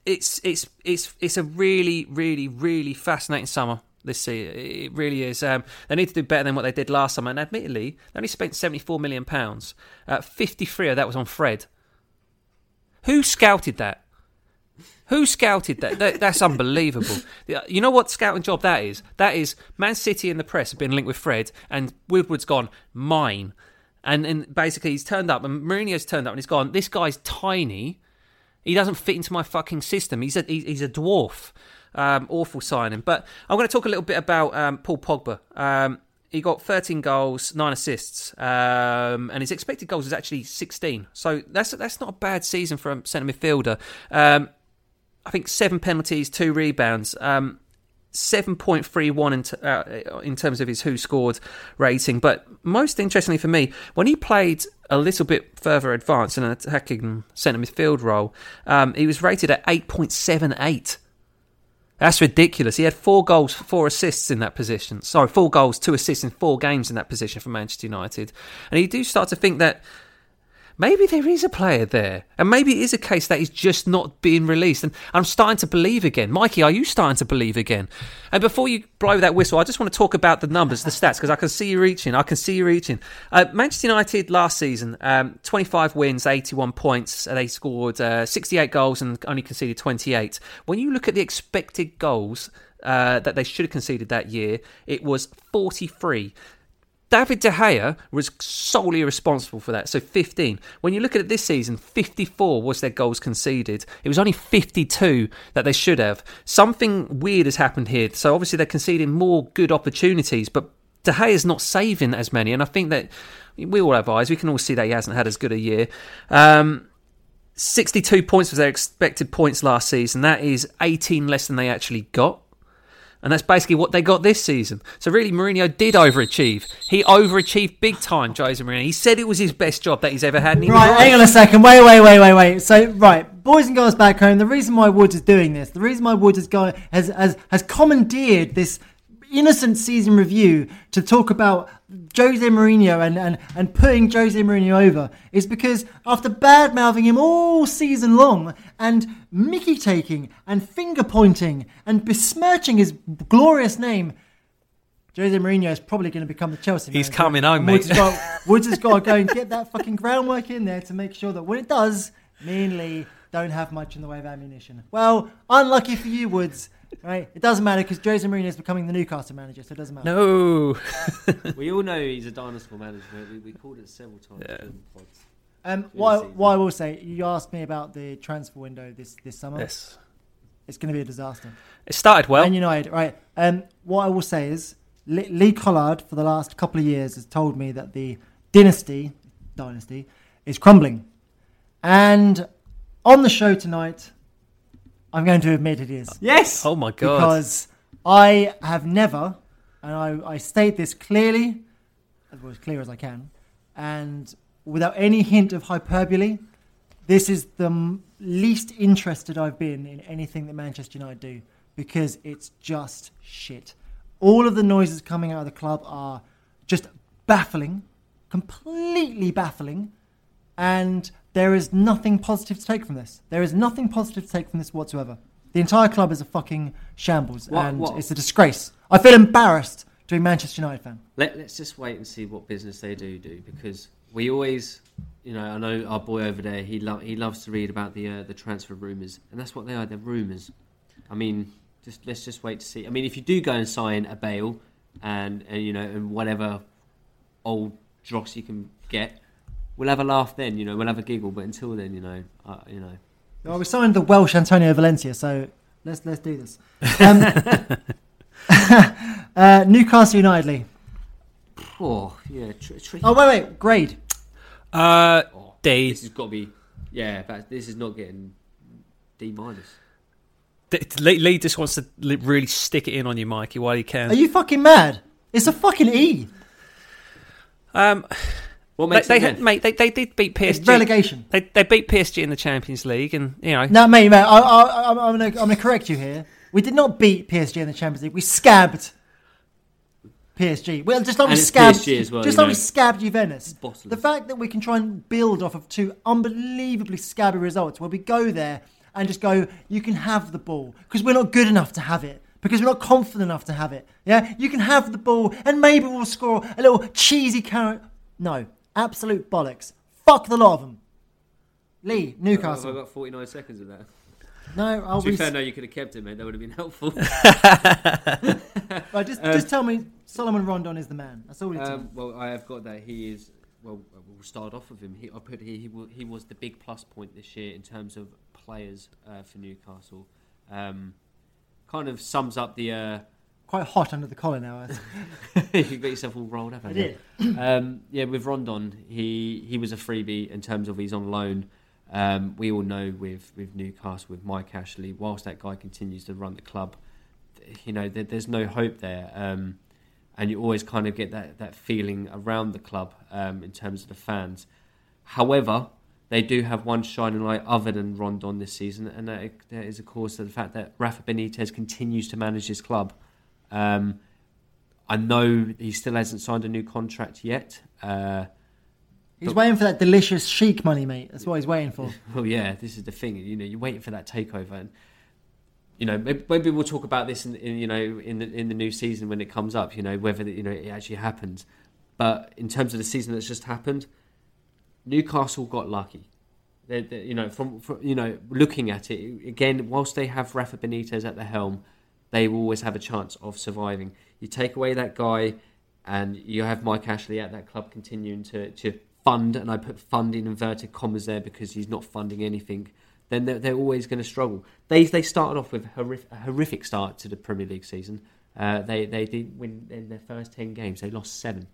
it's it's it's it's a really really really fascinating summer this season. It really is. Um, they need to do better than what they did last summer. And admittedly, they only spent seventy four million pounds. Uh, Fifty three of that was on Fred. Who scouted that? Who scouted that? that? That's unbelievable. You know what scouting job that is? That is Man City and the press have been linked with Fred, and Woodward's gone mine, and and basically he's turned up, and Mourinho's turned up, and he's gone. This guy's tiny. He doesn't fit into my fucking system. He's a he's a dwarf. Um, awful signing. But I'm going to talk a little bit about um, Paul Pogba. Um, he got 13 goals, nine assists, um, and his expected goals is actually 16. So that's that's not a bad season for a centre midfielder. Um, I think seven penalties, two rebounds. Um, 7.31 in, t- uh, in terms of his who scored rating. But most interestingly for me, when he played a little bit further advanced in an attacking centre midfield role, um, he was rated at 8.78. That's ridiculous. He had four goals, four assists in that position. Sorry, four goals, two assists in four games in that position for Manchester United. And you do start to think that maybe there is a player there. And maybe it is a case that he's just not being released. And I'm starting to believe again. Mikey, are you starting to believe again? And before you blow that whistle, I just want to talk about the numbers, the stats, because I can see you reaching. I can see you reaching. Uh, Manchester United last season, um, 25 wins, 81 points. Uh, They scored uh, 68 goals and only conceded 28. When you look at the expected goals, uh, that they should have conceded that year, it was 43. David De Gea was solely responsible for that. So 15. When you look at it this season, 54 was their goals conceded. It was only 52 that they should have. Something weird has happened here. So obviously they're conceding more good opportunities, but De is not saving as many. And I think that we all have eyes. We can all see that he hasn't had as good a year. Um, 62 points was their expected points last season. That is 18 less than they actually got. And that's basically what they got this season. So really, Mourinho did overachieve. He overachieved big time, Jose Mourinho. He said it was his best job that he's ever had. He Right, hang on a second. Wait, wait, wait, wait, wait. So, right, boys and girls back home. The reason why Woods is doing this, the reason why Woods has got has has, has commandeered this innocent season review to talk about Jose Mourinho and, and, and putting Jose Mourinho over is because after bad mouthing him all season long and Mickey taking and finger pointing and besmirching his glorious name, Jose Mourinho is probably going to become the Chelsea. He's manager. coming home, And mate. Woods has, got, Woods has got to go and get that fucking groundwork in there to make sure that when it does, Lee don't have much in the way of ammunition. Well, unlucky for you, Woods. Right? It doesn't matter because Jose Mourinho is becoming the Newcastle manager, so it doesn't matter. No. we all know he's a dinosaur manager. We, we called it several times. Yeah. during. Um, the what, season. what I will say, you asked me about the transfer window this, this summer. yes. It's going to be a disaster. It started well. Man United, right? Um, what I will say is Lee, Lee Collard for the last couple of years has told me that the dynasty, dynasty, is crumbling, and on the show tonight, I'm going to admit it is Yes. oh my god. because I have never, and I, I state this clearly, as as clear as I can, and without any hint of hyperbole, this is the m- least interested I've been in anything that Manchester United do because it's just shit. All of the noises coming out of the club are just baffling, completely baffling, and there is nothing positive to take from this. There is nothing positive to take from this whatsoever. The entire club is a fucking shambles, What- and what- it's a disgrace. I feel embarrassed to be a Manchester United fan. Let, let's just wait and see what business they do do because we always, you know, I know our boy over there. He lo- he loves to read about the uh, the transfer rumours, and that's what they are. They're rumours. I mean, just let's just wait to see. I mean, if you do go and sign a Bale and and you know and whatever old dross you can get, we'll have a laugh then. You know, we'll have a giggle. But until then, you know, uh, you know, Well, we signed the Welsh Antonio Valencia, so let's let's do this. Um, uh, Newcastle United, Lee. oh yeah, tr- tr- Oh wait, wait, grade. Uh, oh, D. This has got to be, yeah. But this is not getting D minus. Lee, Lee just wants to really stick it in on you, Mikey, while he can. Are you fucking mad? It's a fucking E. um, What they, makes they it had, mate, they, they did beat It's PSG. relegation. They, they beat PSG in the Champions League, and you know, No, mate, mate. I, I, I'm, I'm going to correct you here. We did not beat PSG in the Champions League. We scabbed PSG. Well, just like we And it's scabbed, PSG as well, just you like we scabbed Juventus. bottomless. The fact that we can try and build off of two unbelievably scabby results, where we go there and just go, you can have the ball because we're not good enough to have it. Because we're not confident enough to have it. Yeah, you can have the ball, and maybe we'll score a little cheesy carrot. No, absolute bollocks. Fuck the lot of them. Lee, Newcastle. I got 49 seconds of that? No, I'll To be be. fair, no, you could have kept it, mate. That would have been helpful. Right, just, just tell me Salomon Rondon is the man. That's all you tell um, well, I have got that. He is. Well, we'll start off with him. He, I put he, he, he was the big plus point this year in terms of players uh, for Newcastle. Um, kind of sums up the. Uh, Quite hot under the collar now. You got yourself all rolled up. I haven't um, yeah, with Rondon, he he was a freebie in terms of he's on loan. Um, we all know with with Newcastle with Mike Ashley, whilst that guy continues to run the club, you know there, there's no hope there, um, and you always kind of get that that feeling around the club um, in terms of the fans. However, they do have one shining light other than Rondon this season, and that, that is of course the fact that Rafa Benitez continues to manage his club. Um, I know he still hasn't signed a new contract yet. Uh, He's waiting for that delicious sheikh money, mate. That's what he's waiting for. well, yeah, this is the thing. You know, you're waiting for that takeover, and you know, maybe, maybe we'll talk about this in, in you know in the in the new season when it comes up. You know, whether you know it actually happens. But in terms of the season that's just happened, Newcastle got lucky. They, they, you know, from, from you know looking at it again, whilst they have Rafa Benitez at the helm, they will always have a chance of surviving. You take away that guy, and you have Mike Ashley at that club continuing to, to fund, and I put fund in inverted commas there because he's not funding anything. Then they're, they're always going to struggle. They they started off with horrific, a horrific start to the Premier League season. Uh, they they did win in their first ten games. They lost seven,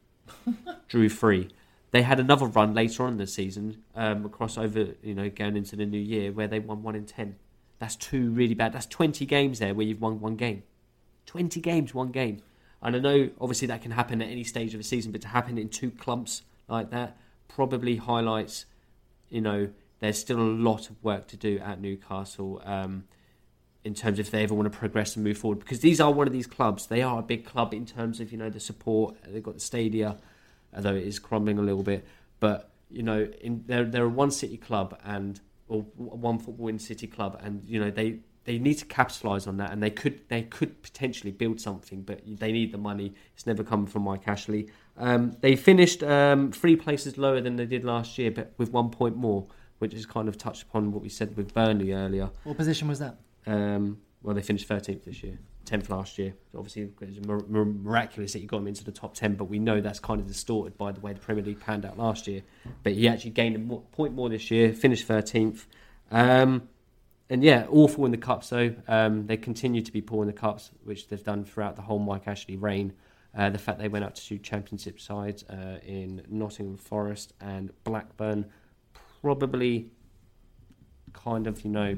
drew three. They had another run later on in the season, um, across over you know going into the new year where they won one in ten. That's two really bad. That's twenty games there where you've won one game. Twenty games, one game. And I know obviously that can happen at any stage of a season, but to happen in two clumps like that probably highlights, you know, there's still a lot of work to do at Newcastle. Um, in terms of if they ever want to progress and move forward because these are one of these clubs they are a big club in terms of you know the support they've got the stadia although it is crumbling a little bit but you know in they're, they're a one city club and or one football in city club and you know they they need to capitalize on that and they could they could potentially build something but they need the money. It's never come from Mike Ashley. Um, they finished um, three places lower than they did last year but with one point more which is kind of touched upon what we said with Burnley earlier. What position was that? um, well, they finished 13th this year, 10th last year. Obviously, mir- mir- miraculous that he got him into the top 10, but we know that's kind of distorted by the way the Premier League panned out last year. But he actually gained a mo- point more this year, finished 13th. Um, and yeah, awful in the cups though. Um, they continue to be poor in the cups, which they've done throughout the whole Mike Ashley reign. Uh, the fact they went out to two championship sides uh, in Nottingham Forest and Blackburn probably kind of, you know,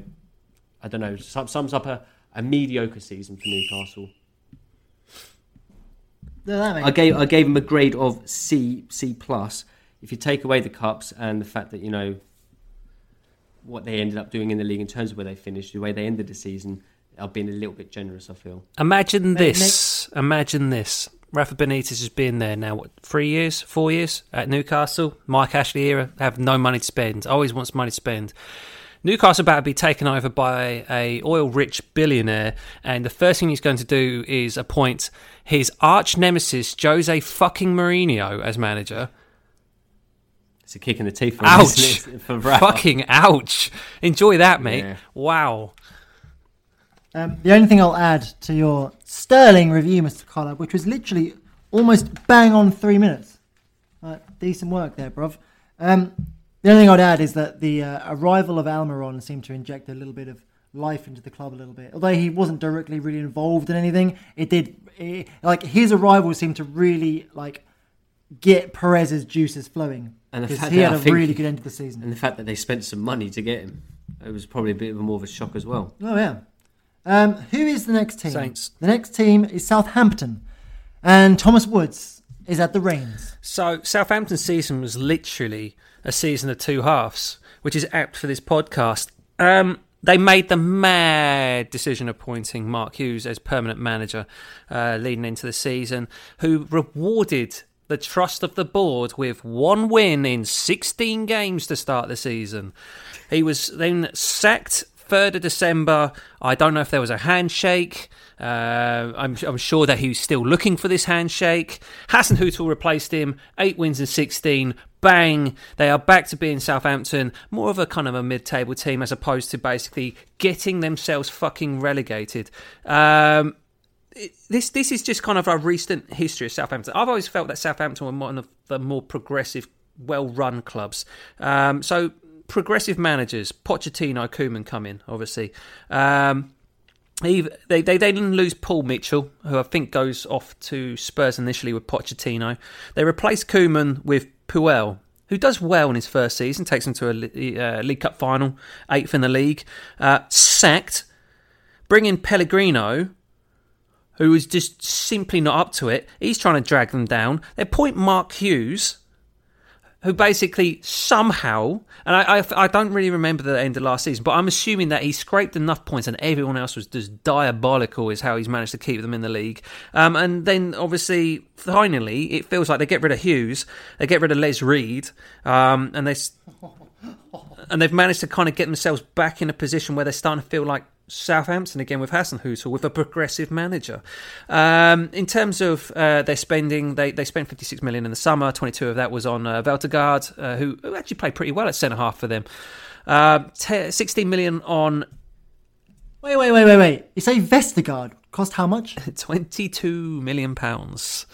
I don't know, sums up a, a mediocre season for Newcastle. No, I gave I gave him a grade of C C plus. If you take away the cups and the fact that you know what they ended up doing in the league in terms of where they finished, the way they ended the season, I've been a little bit generous. I feel. Imagine Mate, this. Imagine this. Rafa Benitez has been there now, what, three years, four years at Newcastle. Mike Ashley era, have no money to spend. Always wants money to spend. Newcastle about to be taken over by a oil-rich billionaire, and the first thing he's going to do is appoint his arch nemesis Jose fucking Mourinho as manager. It's a kick in the teeth for, Ouch! isn't for Fucking ouch! Enjoy that, mate. Yeah. Wow. Um, the only thing I'll add to your sterling review, Mr. Collard, which was literally almost bang on three minutes. Uh, decent work there, bruv. Um, the only thing I'd add is that the uh, arrival of Almiron seemed to inject a little bit of life into the club a little bit. Although he wasn't directly really involved in anything, it did. It, like his arrival seemed to really like get Perez's juices flowing And the because fact he that had I a think- really good end of the season. and the fact that they spent some money to get him, it was probably a bit of a more of a shock as well. Oh yeah. Um, who is the next team? Saints. The next team is Southampton, and Thomas Woods is at the reins. So Southampton's season was literally a season of two halves, which is apt for this podcast. Um, they made the mad decision appointing Mark Hughes as permanent manager uh, leading into the season, who rewarded the trust of the board with one win in 16 games to start the season. He was then sacked 3rd of December. I don't know if there was a handshake. Uh, I'm, I'm sure that he's still looking for this handshake. Hasenhüttl replaced him. Eight wins in 16. Bang! They are back to being Southampton, more of a kind of a mid-table team as opposed to basically getting themselves fucking relegated. Um, this this is just kind of a recent history of Southampton. I've always felt that Southampton were one of the more progressive, well-run clubs. Um, so progressive managers, Pochettino, Koeman come in, obviously. Um, he, they, they they didn't lose Paul Mitchell, who I think goes off to Spurs initially with Pochettino. They replaced Koeman with Puel, who does well in his first season, takes them to a uh, League Cup final, eighth in the league. Uh, sacked, bring in Pellegrino, who is just simply not up to it. He's trying to drag them down. They appoint Mark Hughes, who basically somehow, and I, I, I don't really remember the end of last season, but I'm assuming that he scraped enough points and everyone else was just diabolical, is how he's managed to keep them in the league. Um, and then obviously, finally, it feels like they get rid of Hughes, they get rid of Les Reed, um, and they. And they've managed to kind of get themselves back in a position where they're starting to feel like Southampton again with Hasenhüttl with a progressive manager. Um, in terms of uh, their spending, they, they spent 56 million in the summer. 22 of that was on uh, Vestergaard, uh, who, who actually played pretty well at centre half for them. Uh, te- 16 million on Wait, wait, wait, wait, wait. You say Vestergaard cost how much? Twenty-two million pounds.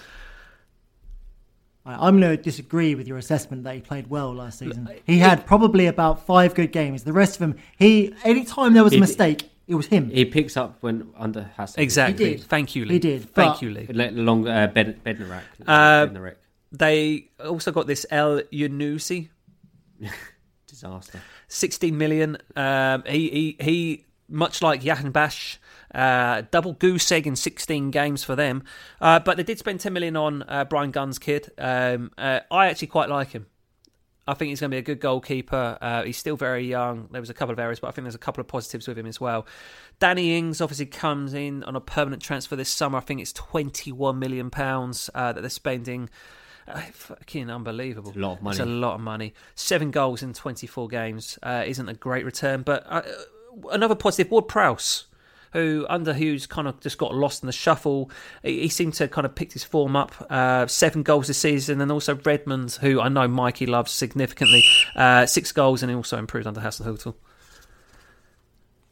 I'm going to disagree with your assessment that he played well last season. He had probably about five good games. The rest of them, he any time there was a mistake, it was him. He picks up when under Hassan. Exactly. He did. Thank you, Lee. He did, Thank but- you, Lee. Let along uh, Bed- Bednarek. Uh, Bednarek. They also got this El Yunusi, Disaster. 16 million. Um, he, he, he, much like Jahanbakhsh, uh, double goose egg in 16 games for them. Uh, but they did spend 10 million on uh, Bryan Gunn's kid. Um, uh, I actually quite like him. I think he's going to be a good goalkeeper. Uh, he's still very young. There was a couple of errors, but I think there's a couple of positives with him as well. Danny Ings obviously comes in on a permanent transfer this summer. I think it's 21 million pounds uh, that they're spending. Uh, fucking unbelievable. It's a lot of money. It's a lot of money. Seven goals in 24 games uh, isn't a great return, but uh, another positive. Ward Prowse, who under Hughes kind of just got lost in the shuffle. He, seemed to kind of picked his form up. Uh, seven goals this season, and also Redmond, who I know Mikey loves significantly. Uh, six goals, and he also improved under Hasenhüttl.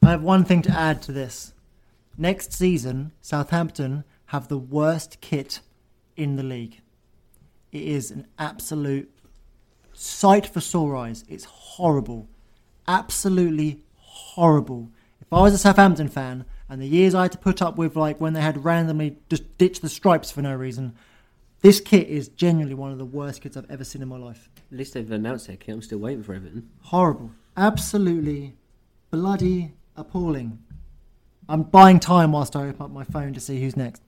I have one thing to add to this. Next season, Southampton have the worst kit in the league. It is an absolute sight for sore eyes. It's horrible. Absolutely horrible. If I was a Southampton fan and the years I had to put up with, like when they had randomly just ditched the stripes for no reason, this kit is genuinely one of the worst kits I've ever seen in my life. At least they've announced their kit. I'm still waiting for Everton. Horrible. Absolutely bloody appalling. I'm buying time whilst I open up my phone to see who's next.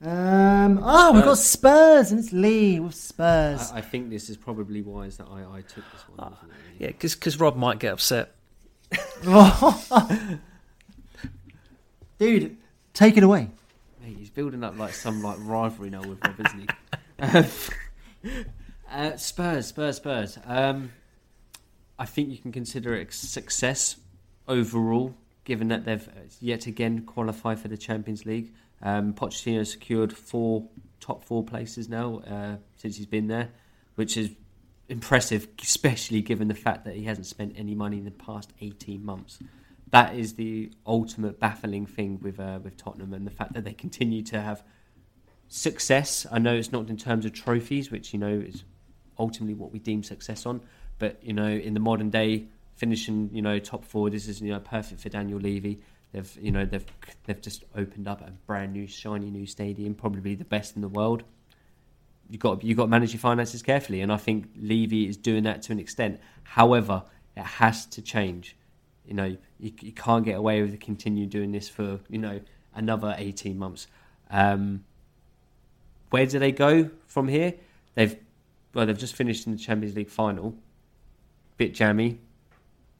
Um, oh, we've got uh, Spurs and it's Lee with Spurs. I, I think this is probably wise that I, I took this one. Ah, isn't? Yeah, because Rob might get upset. Dude, take it away. Mate, he's building up like some like rivalry now with Rob, isn't he? Uh, Spurs, Spurs, Spurs. Um, I think you can consider it a success overall, given that they've uh, yet again qualified for the Champions League. Um, Pochettino secured four top four places now uh, since he's been there, which is impressive, especially given the fact that he hasn't spent any money in the past 18 months. That is the ultimate baffling thing with uh, with Tottenham, and the fact that they continue to have success. I know it's not in terms of trophies, which you know is ultimately what we deem success on, but you know in the modern day, finishing you know top four, this is you know perfect for Daniel Levy. They've you know they've they've just opened up a brand new shiny new stadium, probably the best in the world. You got you got to manage your finances carefully, and I think Levy is doing that to an extent. However, it has to change. You know, you, you can't get away with continue doing this for you know another eighteen months. Um, where do they go from here? They've well, they've just finished in the Champions League final. Bit jammy,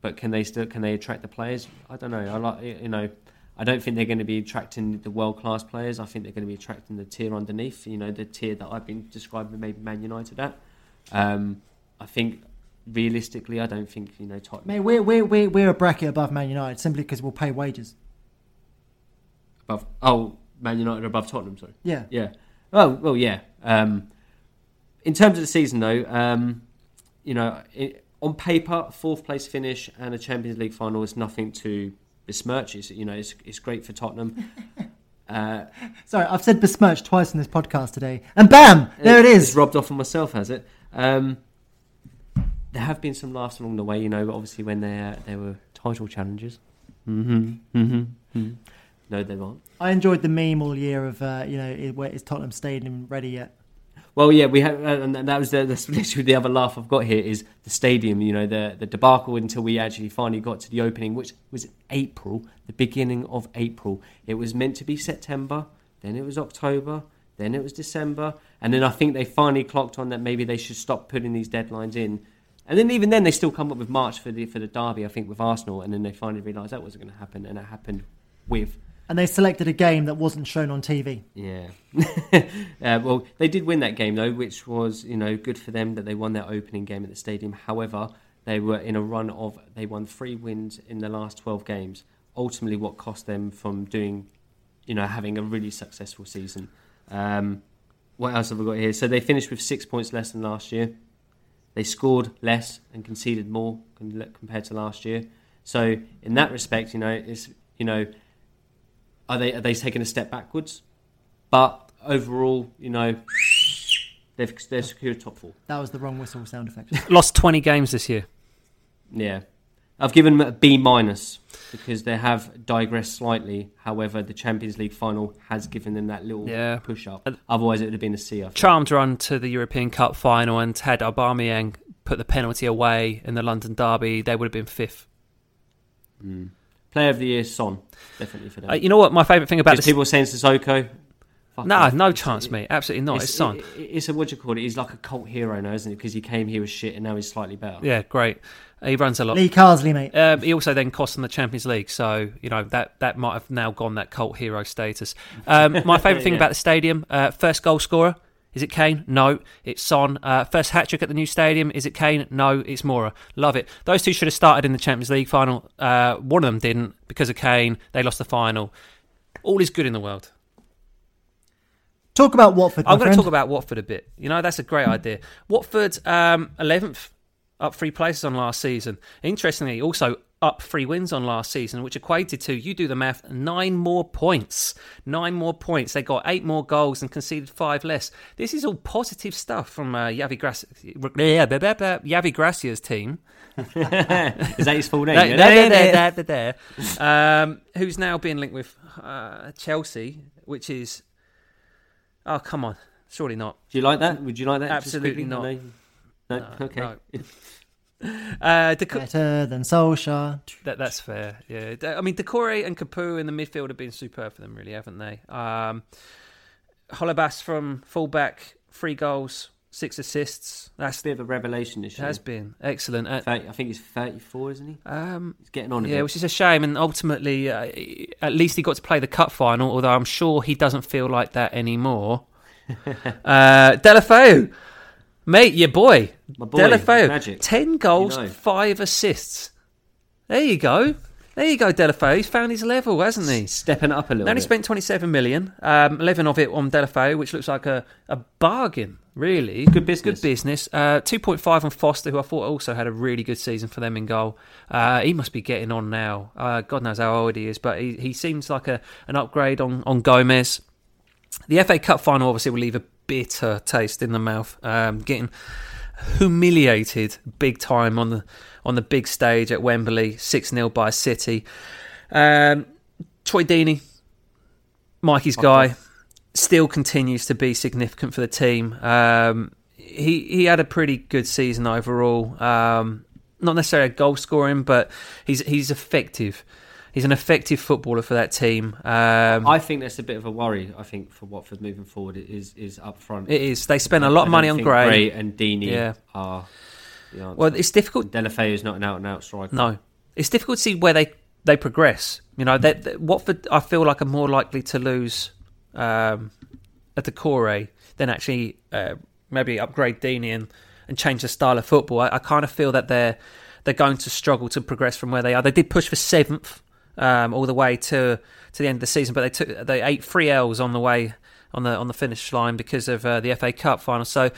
but can they still can they attract the players? I don't know. I like you know. I don't think they're going to be attracting the world class players. I think they're going to be attracting the tier underneath. You know, the tier that I've been describing maybe Man United at. Um, I think realistically, I don't think you know Tottenham Mate, we're, we're, we're, we're a bracket above Man United simply because we'll pay wages. above. Oh, Man United are above Tottenham. Sorry. Yeah. Yeah. Oh well, yeah. Um, in terms of the season, though, um, you know, it, on paper, fourth place finish and a Champions League final is nothing to besmirch. It's you know, it's, it's great for Tottenham. Uh, Sorry, I've said besmirched twice in this podcast today. And bam! There it It's is. robbed off on myself, has it? Um, there have been some laughs along the way, you know. Obviously, when there there were title challenges. Mm-hmm. Mm-hmm. No, they weren't. I enjoyed the meme all year of, uh, you know, is- where is Tottenham Stadium ready yet? Well, yeah, we have, and that was the, that's literally the other laugh I've got here is the stadium. You know, the the debacle until we actually finally got to the opening, which was April, the beginning of April. It was meant to be September, then it was October, then it was December, and then I think they finally clocked on that maybe they should stop putting these deadlines in. And then even then, they still come up with March for the for the derby. I think with Arsenal, and then they finally realised that wasn't going to happen, and it happened with And they selected a game that wasn't shown on TV. yeah. uh, well, they did win that game though, which was you know good for them that they won their opening game at the stadium. However, they were in a run of they won three wins in the last twelve games. Ultimately, what cost them from doing, you know, having a really successful season. Um, what else have we got here? So they finished with six points less than last year. They scored less and conceded more compared to last year. So in that respect, you know, it's you know, are they are they taking a step backwards? But overall, you know, they've they've secured top four. That was the wrong whistle sound effect. Lost 20 games this year. Yeah, I've given them a B minus because they have digressed slightly. However, the Champions League final has given them that little Yeah. push up. Otherwise, it would have been a C. Charmed run to the European Cup final and had Aubameyang put the penalty away in the London derby, they would have been fifth. Player of the year, Son, definitely for them. Uh, you know what? My favourite thing about this. people saying Sissoko. No, no It's- chance, it- mate. Absolutely not. It's, Son. It, it- it's a what do you call it? He's like a cult hero now, isn't it? Because he came here with shit and now he's slightly better. Yeah, great. He runs a lot. Lee Carsley, mate. Um, he also then cost them the Champions League, so you know that that might have now gone that cult hero status. Um, my favourite thing Yeah. about the stadium: uh, first goal scorer is it Kane? No, it's Son. Uh, first hat trick at the new stadium is it Kane? No, it's Moura. Love it. Those two should have started in the Champions League final. Uh, one of them didn't because of Kane. They lost the final. All is good in the world. Talk about Watford. I'm going to talk about Watford a bit. You know, that's a great idea. Watford, um, 11th, up three places on last season. Interestingly, also up three wins on last season, which equated to, you do the math, nine more points. Nine more points. They got eight more goals and conceded five less. This is all positive stuff from uh, Javi, Grac- Javi Gracia's team. Is that his full name? There, there, there, there, there. Um, who's now being linked with uh, Chelsea, which is. Oh, come on. Surely not. Do you like that? Would you like that? Absolutely not. No? No? okay. no. Uh, Deco- Better than Solskjaer. that, that's fair. Yeah, I mean, Doucouré and Capoue in the midfield have been superb for them, really, haven't they? Um, Holebas from fullback, three goals, six assists. That's It's a bit of a revelation this year. has been excellent. Uh, 30 I think he's 34, isn't he? um, He's getting on a yeah, bit. which is a shame. And ultimately, uh, at least he got to play the cup final. Although I'm sure he doesn't feel like that anymore. uh, Deulofeu, mate, your boy, My boy, Deulofeu, magic. ten goals, You know. five assists. There you go. There you go, Deulofeu. He's found his level, hasn't he? Stepping up a little They only bit. spent 27 million, um, 11 of it on Deulofeu, which looks like a, a bargain, really. Good business. Good business. Uh, 2.5 on Foster, who I thought also had a really good season for them in goal. Uh, he must be getting on now. Uh, God knows how old he is, but he, he seems like a, an upgrade on, on Gomes. The FA Cup final obviously will leave a bitter taste in the mouth. Um, getting humiliated big time on the on the big stage at Wembley, six 0 by City. Um, Troy Deeney, Mikey's guy, still continues to be significant for the team. Um, he he had a pretty good season overall. Um, not necessarily a goal scoring, but he's he's effective. He's an effective footballer for that team. Um, I think that's a bit of a worry. I think for Watford moving forward, it is is up front. it is. They spend a lot of money on Gray. Gray and Deeney Yeah. are the answer. Well, it's difficult. Deulofeu is not an out and out striker. No, it's difficult to see where they they progress. You know, that that- Watford, I feel like are more likely to lose um, at the core than actually uh, maybe upgrade Deeney and, and change the style of football. I, I kind of feel that they're they're going to struggle to progress from where they are. They did push for seventh um, all the way to to the end of the season, but they took they ate three L's on the way on the on the finish line because of uh, the FA Cup final. So.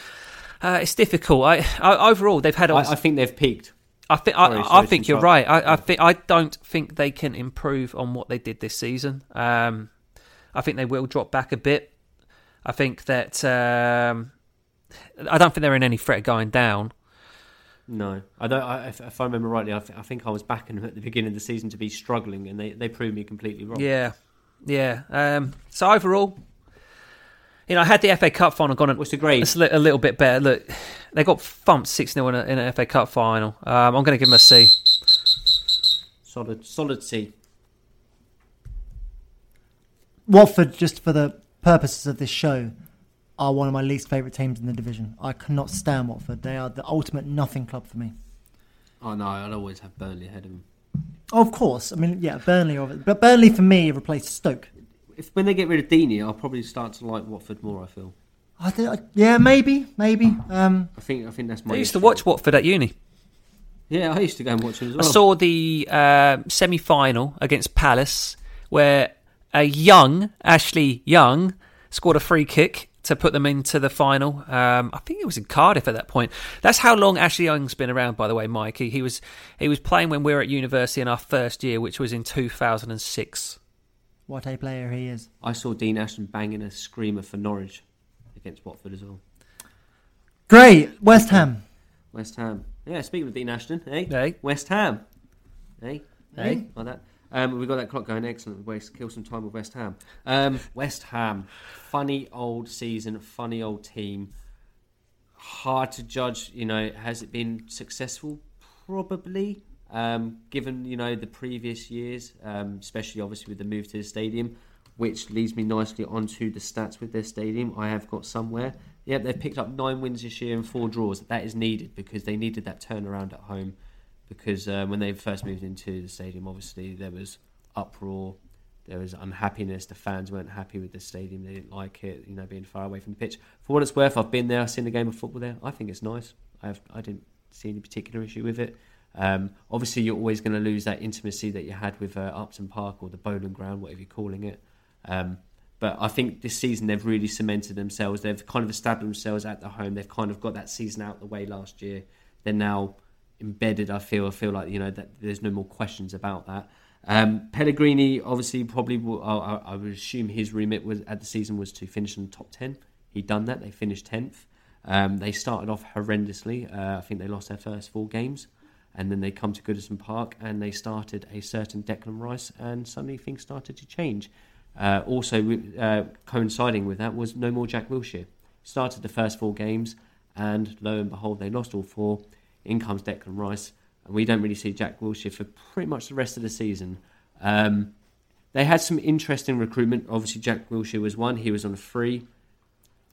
Uh, it's difficult. I, I overall they've had. I, I think they've peaked. I think Sorry, I, I think you're right. I, I think I don't think they can improve on what they did this season. Um, I think they will drop back a bit. I think that um, I don't think they're in any threat of going down. No, I don't. I, if, if I remember rightly, I, th- I think I was backing them at the beginning of the season to be struggling, and they, they proved me completely wrong. Yeah, yeah. Um, so overall, you know, I had the FA Cup final gone. What's the grade? It's a li- a little bit better. Look, they got thumped six 0 in, a- in an FA Cup final. Um, I'm going to give them a C. Solid, solid C. Watford, just for the purposes of this show, are one of my least favourite teams in the division. I cannot stand Watford. They are the ultimate nothing club for me. Oh no, I'd always have Burnley ahead of them. Of course, I mean, yeah, Burnley, are- but Burnley for me replaced Stoke. If when they get rid of Deeney, I'll probably start to like Watford more. I feel. I think, I- yeah, maybe, maybe. Um, I think I think that's my. I used to watch Watford at uni. Yeah, I used to go and watch them as well. I saw the uh, semi final against Palace where a young Ashley Young scored a free kick to put them into the final. Um, I think it was in Cardiff at that point. That's how long Ashley Young's been around, by the way, Mikey. He was he was playing when we were at university in our first year, which was in 2006. What a player he is. I saw Dean Ashton banging a screamer for Norwich against Watford as well. Great. West Ham. West Ham. Yeah, speaking of Dean Ashton, eh? Hey. West Ham. Eh? Hey. Like that. Um, we've got that clock going. Excellent. We waste kill some time with West Ham. Um, West Ham, funny old season, funny old team. Hard to judge. You know, has it been successful? Probably. Um, given you know the previous years, um, especially obviously with the move to the stadium, which leads me nicely onto the stats with their stadium. I have got somewhere. Yep, they've picked up nine wins this year and four draws. That is needed because they needed that turnaround at home because uh, when they first moved into the stadium, obviously there was uproar, there was unhappiness. The fans weren't happy with the stadium; they didn't like it. You know, being far away from the pitch. For what it's worth, I've been there. I've seen the game of football there. I think it's nice. I have. I didn't see any particular issue with it. Um, obviously, you're always going to lose that intimacy that you had with uh, Upton Park or the Bowling Ground, whatever you're calling it. Um, but I think this season they've really cemented themselves. They've kind of established themselves at the home. They've kind of got that season out the way last year. They're now embedded. I feel. I feel like you know that there's no more questions about that. Um, Pellegrini obviously probably will, I, I would assume his remit was at the season was to finish in the top ten. He'd done that. They finished tenth. Um, they started off horrendously. Uh, I think they lost their first four games, and then they come to Goodison Park and they started a certain Declan Rice, and suddenly things started to change. Uh, also, uh, coinciding with that was no more Jack Wilshere. Started the first four games, and lo and behold, they lost all four. In comes Declan Rice, and we don't really see Jack Wilshere for pretty much the rest of the season. Um, they had some interesting recruitment. Obviously, Jack Wilshere was one. He was on a free.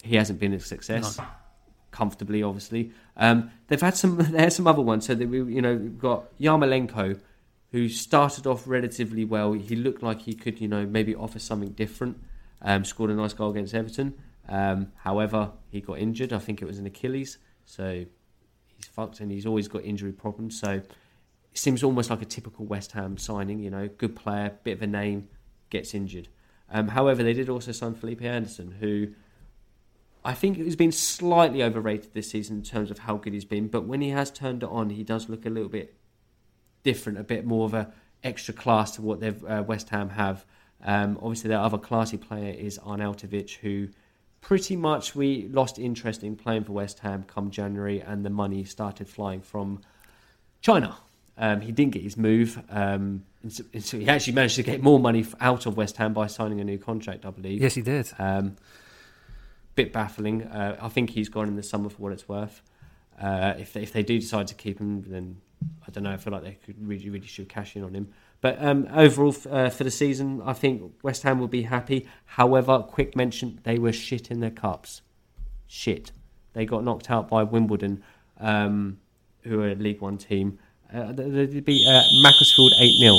He hasn't been a success. Comfortably, obviously. Um, they've had some. They had some other ones. So that we, you know, we've got Yarmolenko, who started off relatively well. He looked like he could, you know, maybe offer something different. Um, scored a nice goal against Everton. Um, however, he got injured. I think it was an Achilles. So he's fucked and he's always got injury problems. So it seems almost like a typical West Ham signing. You know, good player, bit of a name, gets injured. Um, however, they did also sign Felipe Anderson, who I think has been slightly overrated this season in terms of how good he's been. But when he has turned it on, he does look a little bit different, a bit more of a extra class to what they've uh, West Ham have. Um, obviously, their other classy player is Arnautovic, who pretty much we lost interest in playing for West Ham come January, and the money started flying from China. Um, he didn't get his move, um, and so, and so he actually managed to get more money out of West Ham by signing a new contract, I believe. Yes, he did. Um, bit baffling. Uh, I think he's gone in the summer for what it's worth. Uh, if they, if they do decide to keep him, then I don't know. I feel like they could really really should cash in on him. But um, overall, f- uh, for the season, I think West Ham will be happy. However, quick mention: they were shit in their cups. Shit. They got knocked out by Wimbledon, um, who are a League One team. Uh, they, they beat uh, Macclesfield eight 0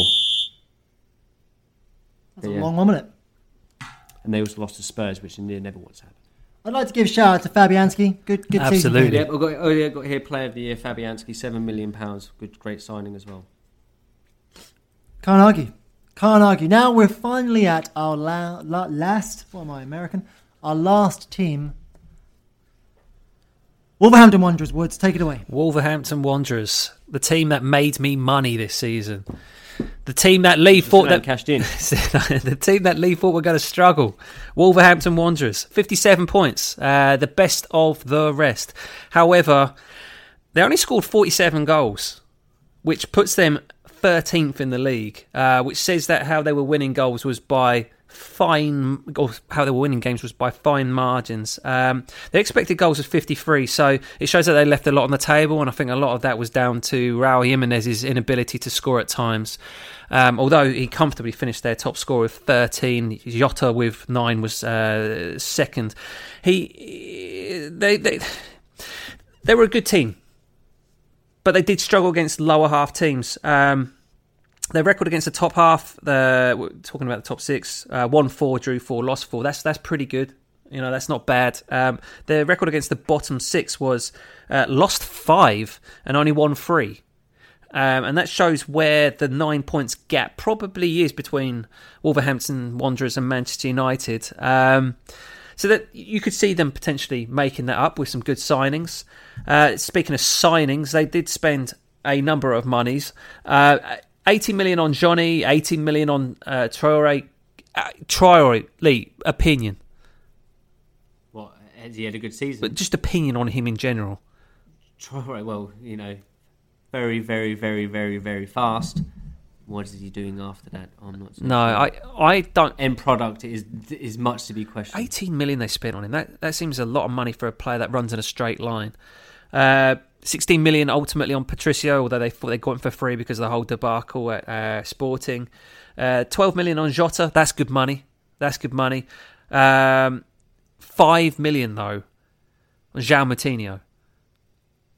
That's a Yeah. long one, isn't it? and they also lost to Spurs, which near never once happened. I'd like to give a shout out to Fabianski. Good, good season. for him. Absolutely. Yeah, I've got, oh yeah, got here Player of the Year, Fabianski, seven million pounds. Good, great signing as well. Can't argue. Can't argue. Now we're finally at our la- la- last. What am I, American? Our last team. Wolverhampton Wanderers. Woods, take it away. Wolverhampton Wanderers, the team that made me money this season. The team that Lee Just thought that cashed in. the team that Lee thought were going to struggle. Wolverhampton Wanderers, 57 points, uh, the best of the rest. However, they only scored 47 goals, which puts them 13th in the league, uh, which says that how they were winning goals was by fine, or how they were winning games was by fine margins. Um, expected goals was 53, so it shows that they left a lot on the table, and I think a lot of that was down to Raul Jimenez's inability to score at times. Um, although he comfortably finished their top scorer with 13, Jota with nine was uh, second. He, they, they, they were a good team, but they did struggle against lower half teams. Um, their record against the top half, the we're talking about the top six, uh, won four, drew four, lost four. That's that's pretty good. You know, that's not bad. Um, their record against the bottom six was uh, lost five and only won three. Um, and that shows where the nine points gap probably is between Wolverhampton Wanderers and Manchester United. Um, so that you could see them potentially making that up with some good signings. Uh, speaking of signings, they did spend a number of monies. Uh, 80 million on Johnny, 18 million on uh, Traore. Uh, Traore, Lee, opinion. What has he had a good season? But just opinion on him in general. Traore, well, you know, very, very, very, very, very fast. What is he doing after that? I'm not. No. I, I don't. end product is is much to be questioned. 18 million they spent on him. That that seems a lot of money for a player that runs in a straight line. Uh, 16 million ultimately on Patricio, although they thought they got him for free because of the whole debacle at uh, Sporting. Uh, 12 million on Jota. That's good money. That's good money. Um, 5 million though on João Moutinho.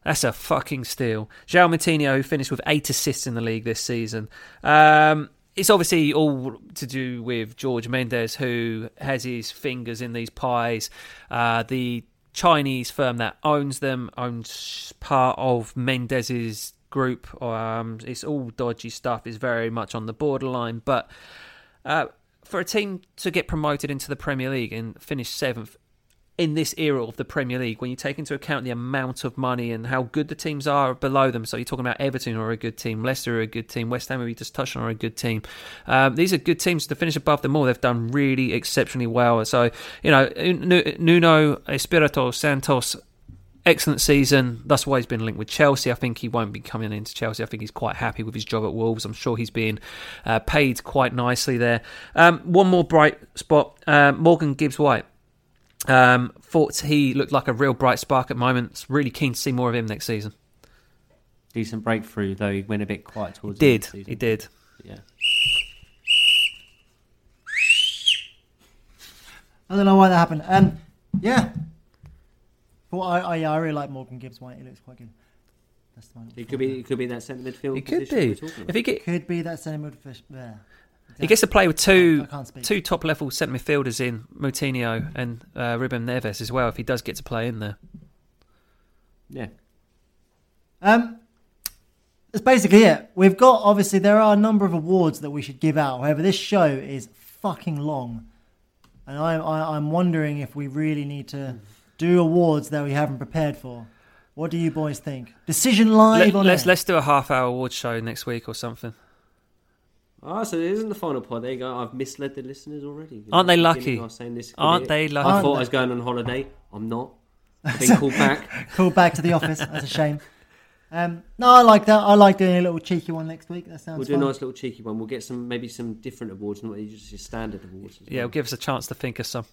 That's a fucking steal. João Moutinho, who finished with eight assists in the league this season. Um, it's obviously all to do with George Mendes, who has his fingers in these pies. Uh, the Chinese firm that owns them owns part of Mendes's group. Um, it's all dodgy stuff. It's very much on the borderline. But uh, for a team to get promoted into the Premier League and finish seventh in this era of the Premier League, when you take into account the amount of money and how good the teams are below them, so you're talking about Everton are a good team, Leicester are a good team, West Ham, we just touched on, are a good team. Um, these are good teams to finish above them all. They've done really exceptionally well. So, you know, Nuno Espirito Santos excellent season. That's why he's been linked with Chelsea. I think he won't be coming into Chelsea. I think he's quite happy with his job at Wolves. I'm sure he's being uh, paid quite nicely there. Um, one more bright spot uh, Morgan Gibbs White. Um, thought he looked like a real bright spark at moments. Really keen to see more of him next season. Decent breakthrough, though he went a bit quiet towards He the did. end of the season. He did. Yeah. I don't know why that happened. Um, yeah. Well, I, I, I really like Morgan Gibbs White. He looks quite good. That's the one. It could be. It could be that centre midfield. He could be. If he get, Could be that centre midfield. Yeah. He gets to play with two I can't speak. two top level centre midfielders in Moutinho and uh, Ruben Neves as well. If he does get to play in there, yeah. Um, that's basically it. We've got obviously there are a number of awards that we should give out. However, this show is fucking long, and I, I I'm wondering if we really need to do awards that we haven't prepared for. What do you boys think? Decision live Let, on let's air. let's do a half hour award show next week or something. Ah, so it isn't the final pod. There you go. I've misled the listeners already. Aren't they the lucky? beginning I was saying this could Aren't be it. they lucky? I Aren't thought they? I was going on holiday. I'm not. I've been called back. Called back to the office. That's a shame. Um, no, I like that. I like doing a little cheeky one next week. That sounds We'll do a fun. nice little cheeky one. We'll get some maybe some different awards, not just your standard awards. as Yeah, well. it'll give us a chance to think of some.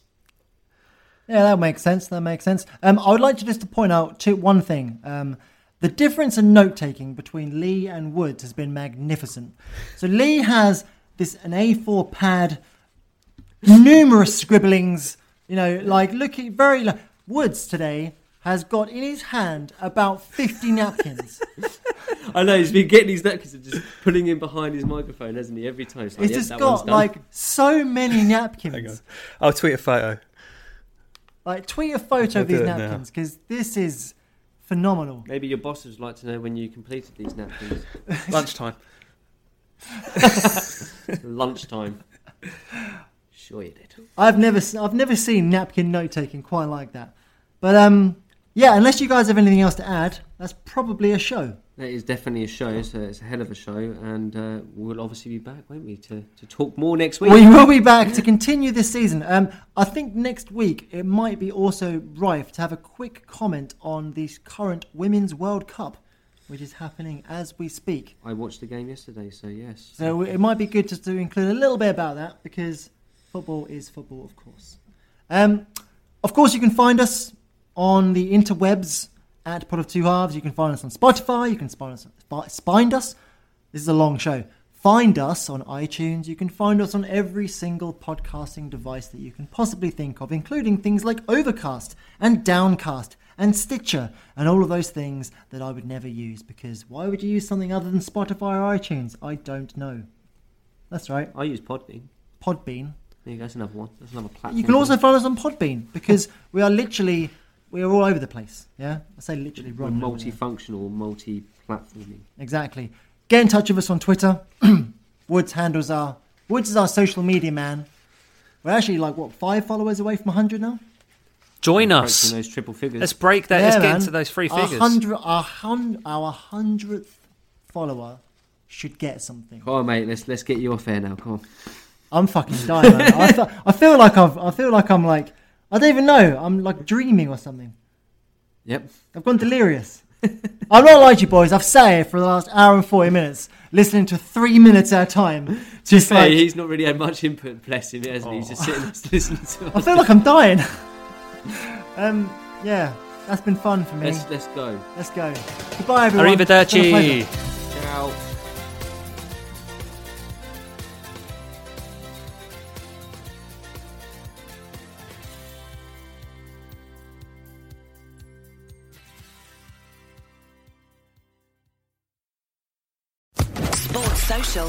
Yeah, that makes sense. That makes sense. Um, I would like to just to point out to one thing. Um, the difference in note taking between Lee and Woods has been magnificent. So Lee has this an A4 pad, numerous scribblings. You know, like looking very. Like, Woods today has got in his hand about fifty napkins. I know he's been getting these napkins and just putting him behind his microphone, hasn't he? Every time. It's, like, He's "Yep, just that one's got like so many napkins. I'll tweet a photo. Like tweet a photo I'll of these do it now. napkins because this is phenomenal. Maybe your bosses would like to know when you completed these napkins. Lunchtime. Lunchtime. Sure you did. I've never s- I've never seen napkin note taking quite like that. But um yeah, unless you guys have anything else to add, that's probably a show. That is definitely a show. So it's a hell of a show, and uh, we'll obviously be back, won't we, to, to talk more next week. We will be back to continue this season. Um, I think next week it might be also rife to have a quick comment on the current Women's World Cup, which is happening as we speak. I watched the game yesterday, so yes. So it might be good just to include a little bit about that because football is football, of course. Um, of course, you can find us on the interwebs at Pod of Two Halves. You can find us on Spotify. You can find us, fi- find us. This is a long show. Find us on iTunes. You can find us on every single podcasting device that you can possibly think of, including things like Overcast and Downcast and Stitcher and all of those things that I would never use because why would you use something other than Spotify or iTunes? I don't know. That's right. I use Podbean. Podbean. There you go, that's another one. That's another platform. You can also find us on Podbean because we are literally we are all over the place. Yeah, I say literally. We're Ron, over there. multifunctional, multi-platforming. Exactly. Get in touch with us on Twitter. Woods handles our Woods is our social media man. We're actually like what five followers away from hundred now. Join approaching us. Those triple figures. Let's break that. Yeah, Let's get into those three Our figures. hundred, our, hun- our hundredth follower should get something. Come on, mate. Let's let's get you off air now. Come on. I'm fucking dying. I, fe- I feel like I've, I feel like I'm like, I don't even know. I'm like dreaming or something. Yep. I've gone delirious. I'm not like you boys. I've sat here for the last hour and forty minutes, listening to three minutes at a time. Just Hey, like he's not really had much input. Bless him, hasn't he? He's just sitting there listening to us. I feel like I'm dying. um, yeah, that's been fun for me. Let's let's go. Let's go. Goodbye, everyone. It's been a Arrivederci. Ciao.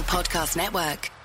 Podcast Network.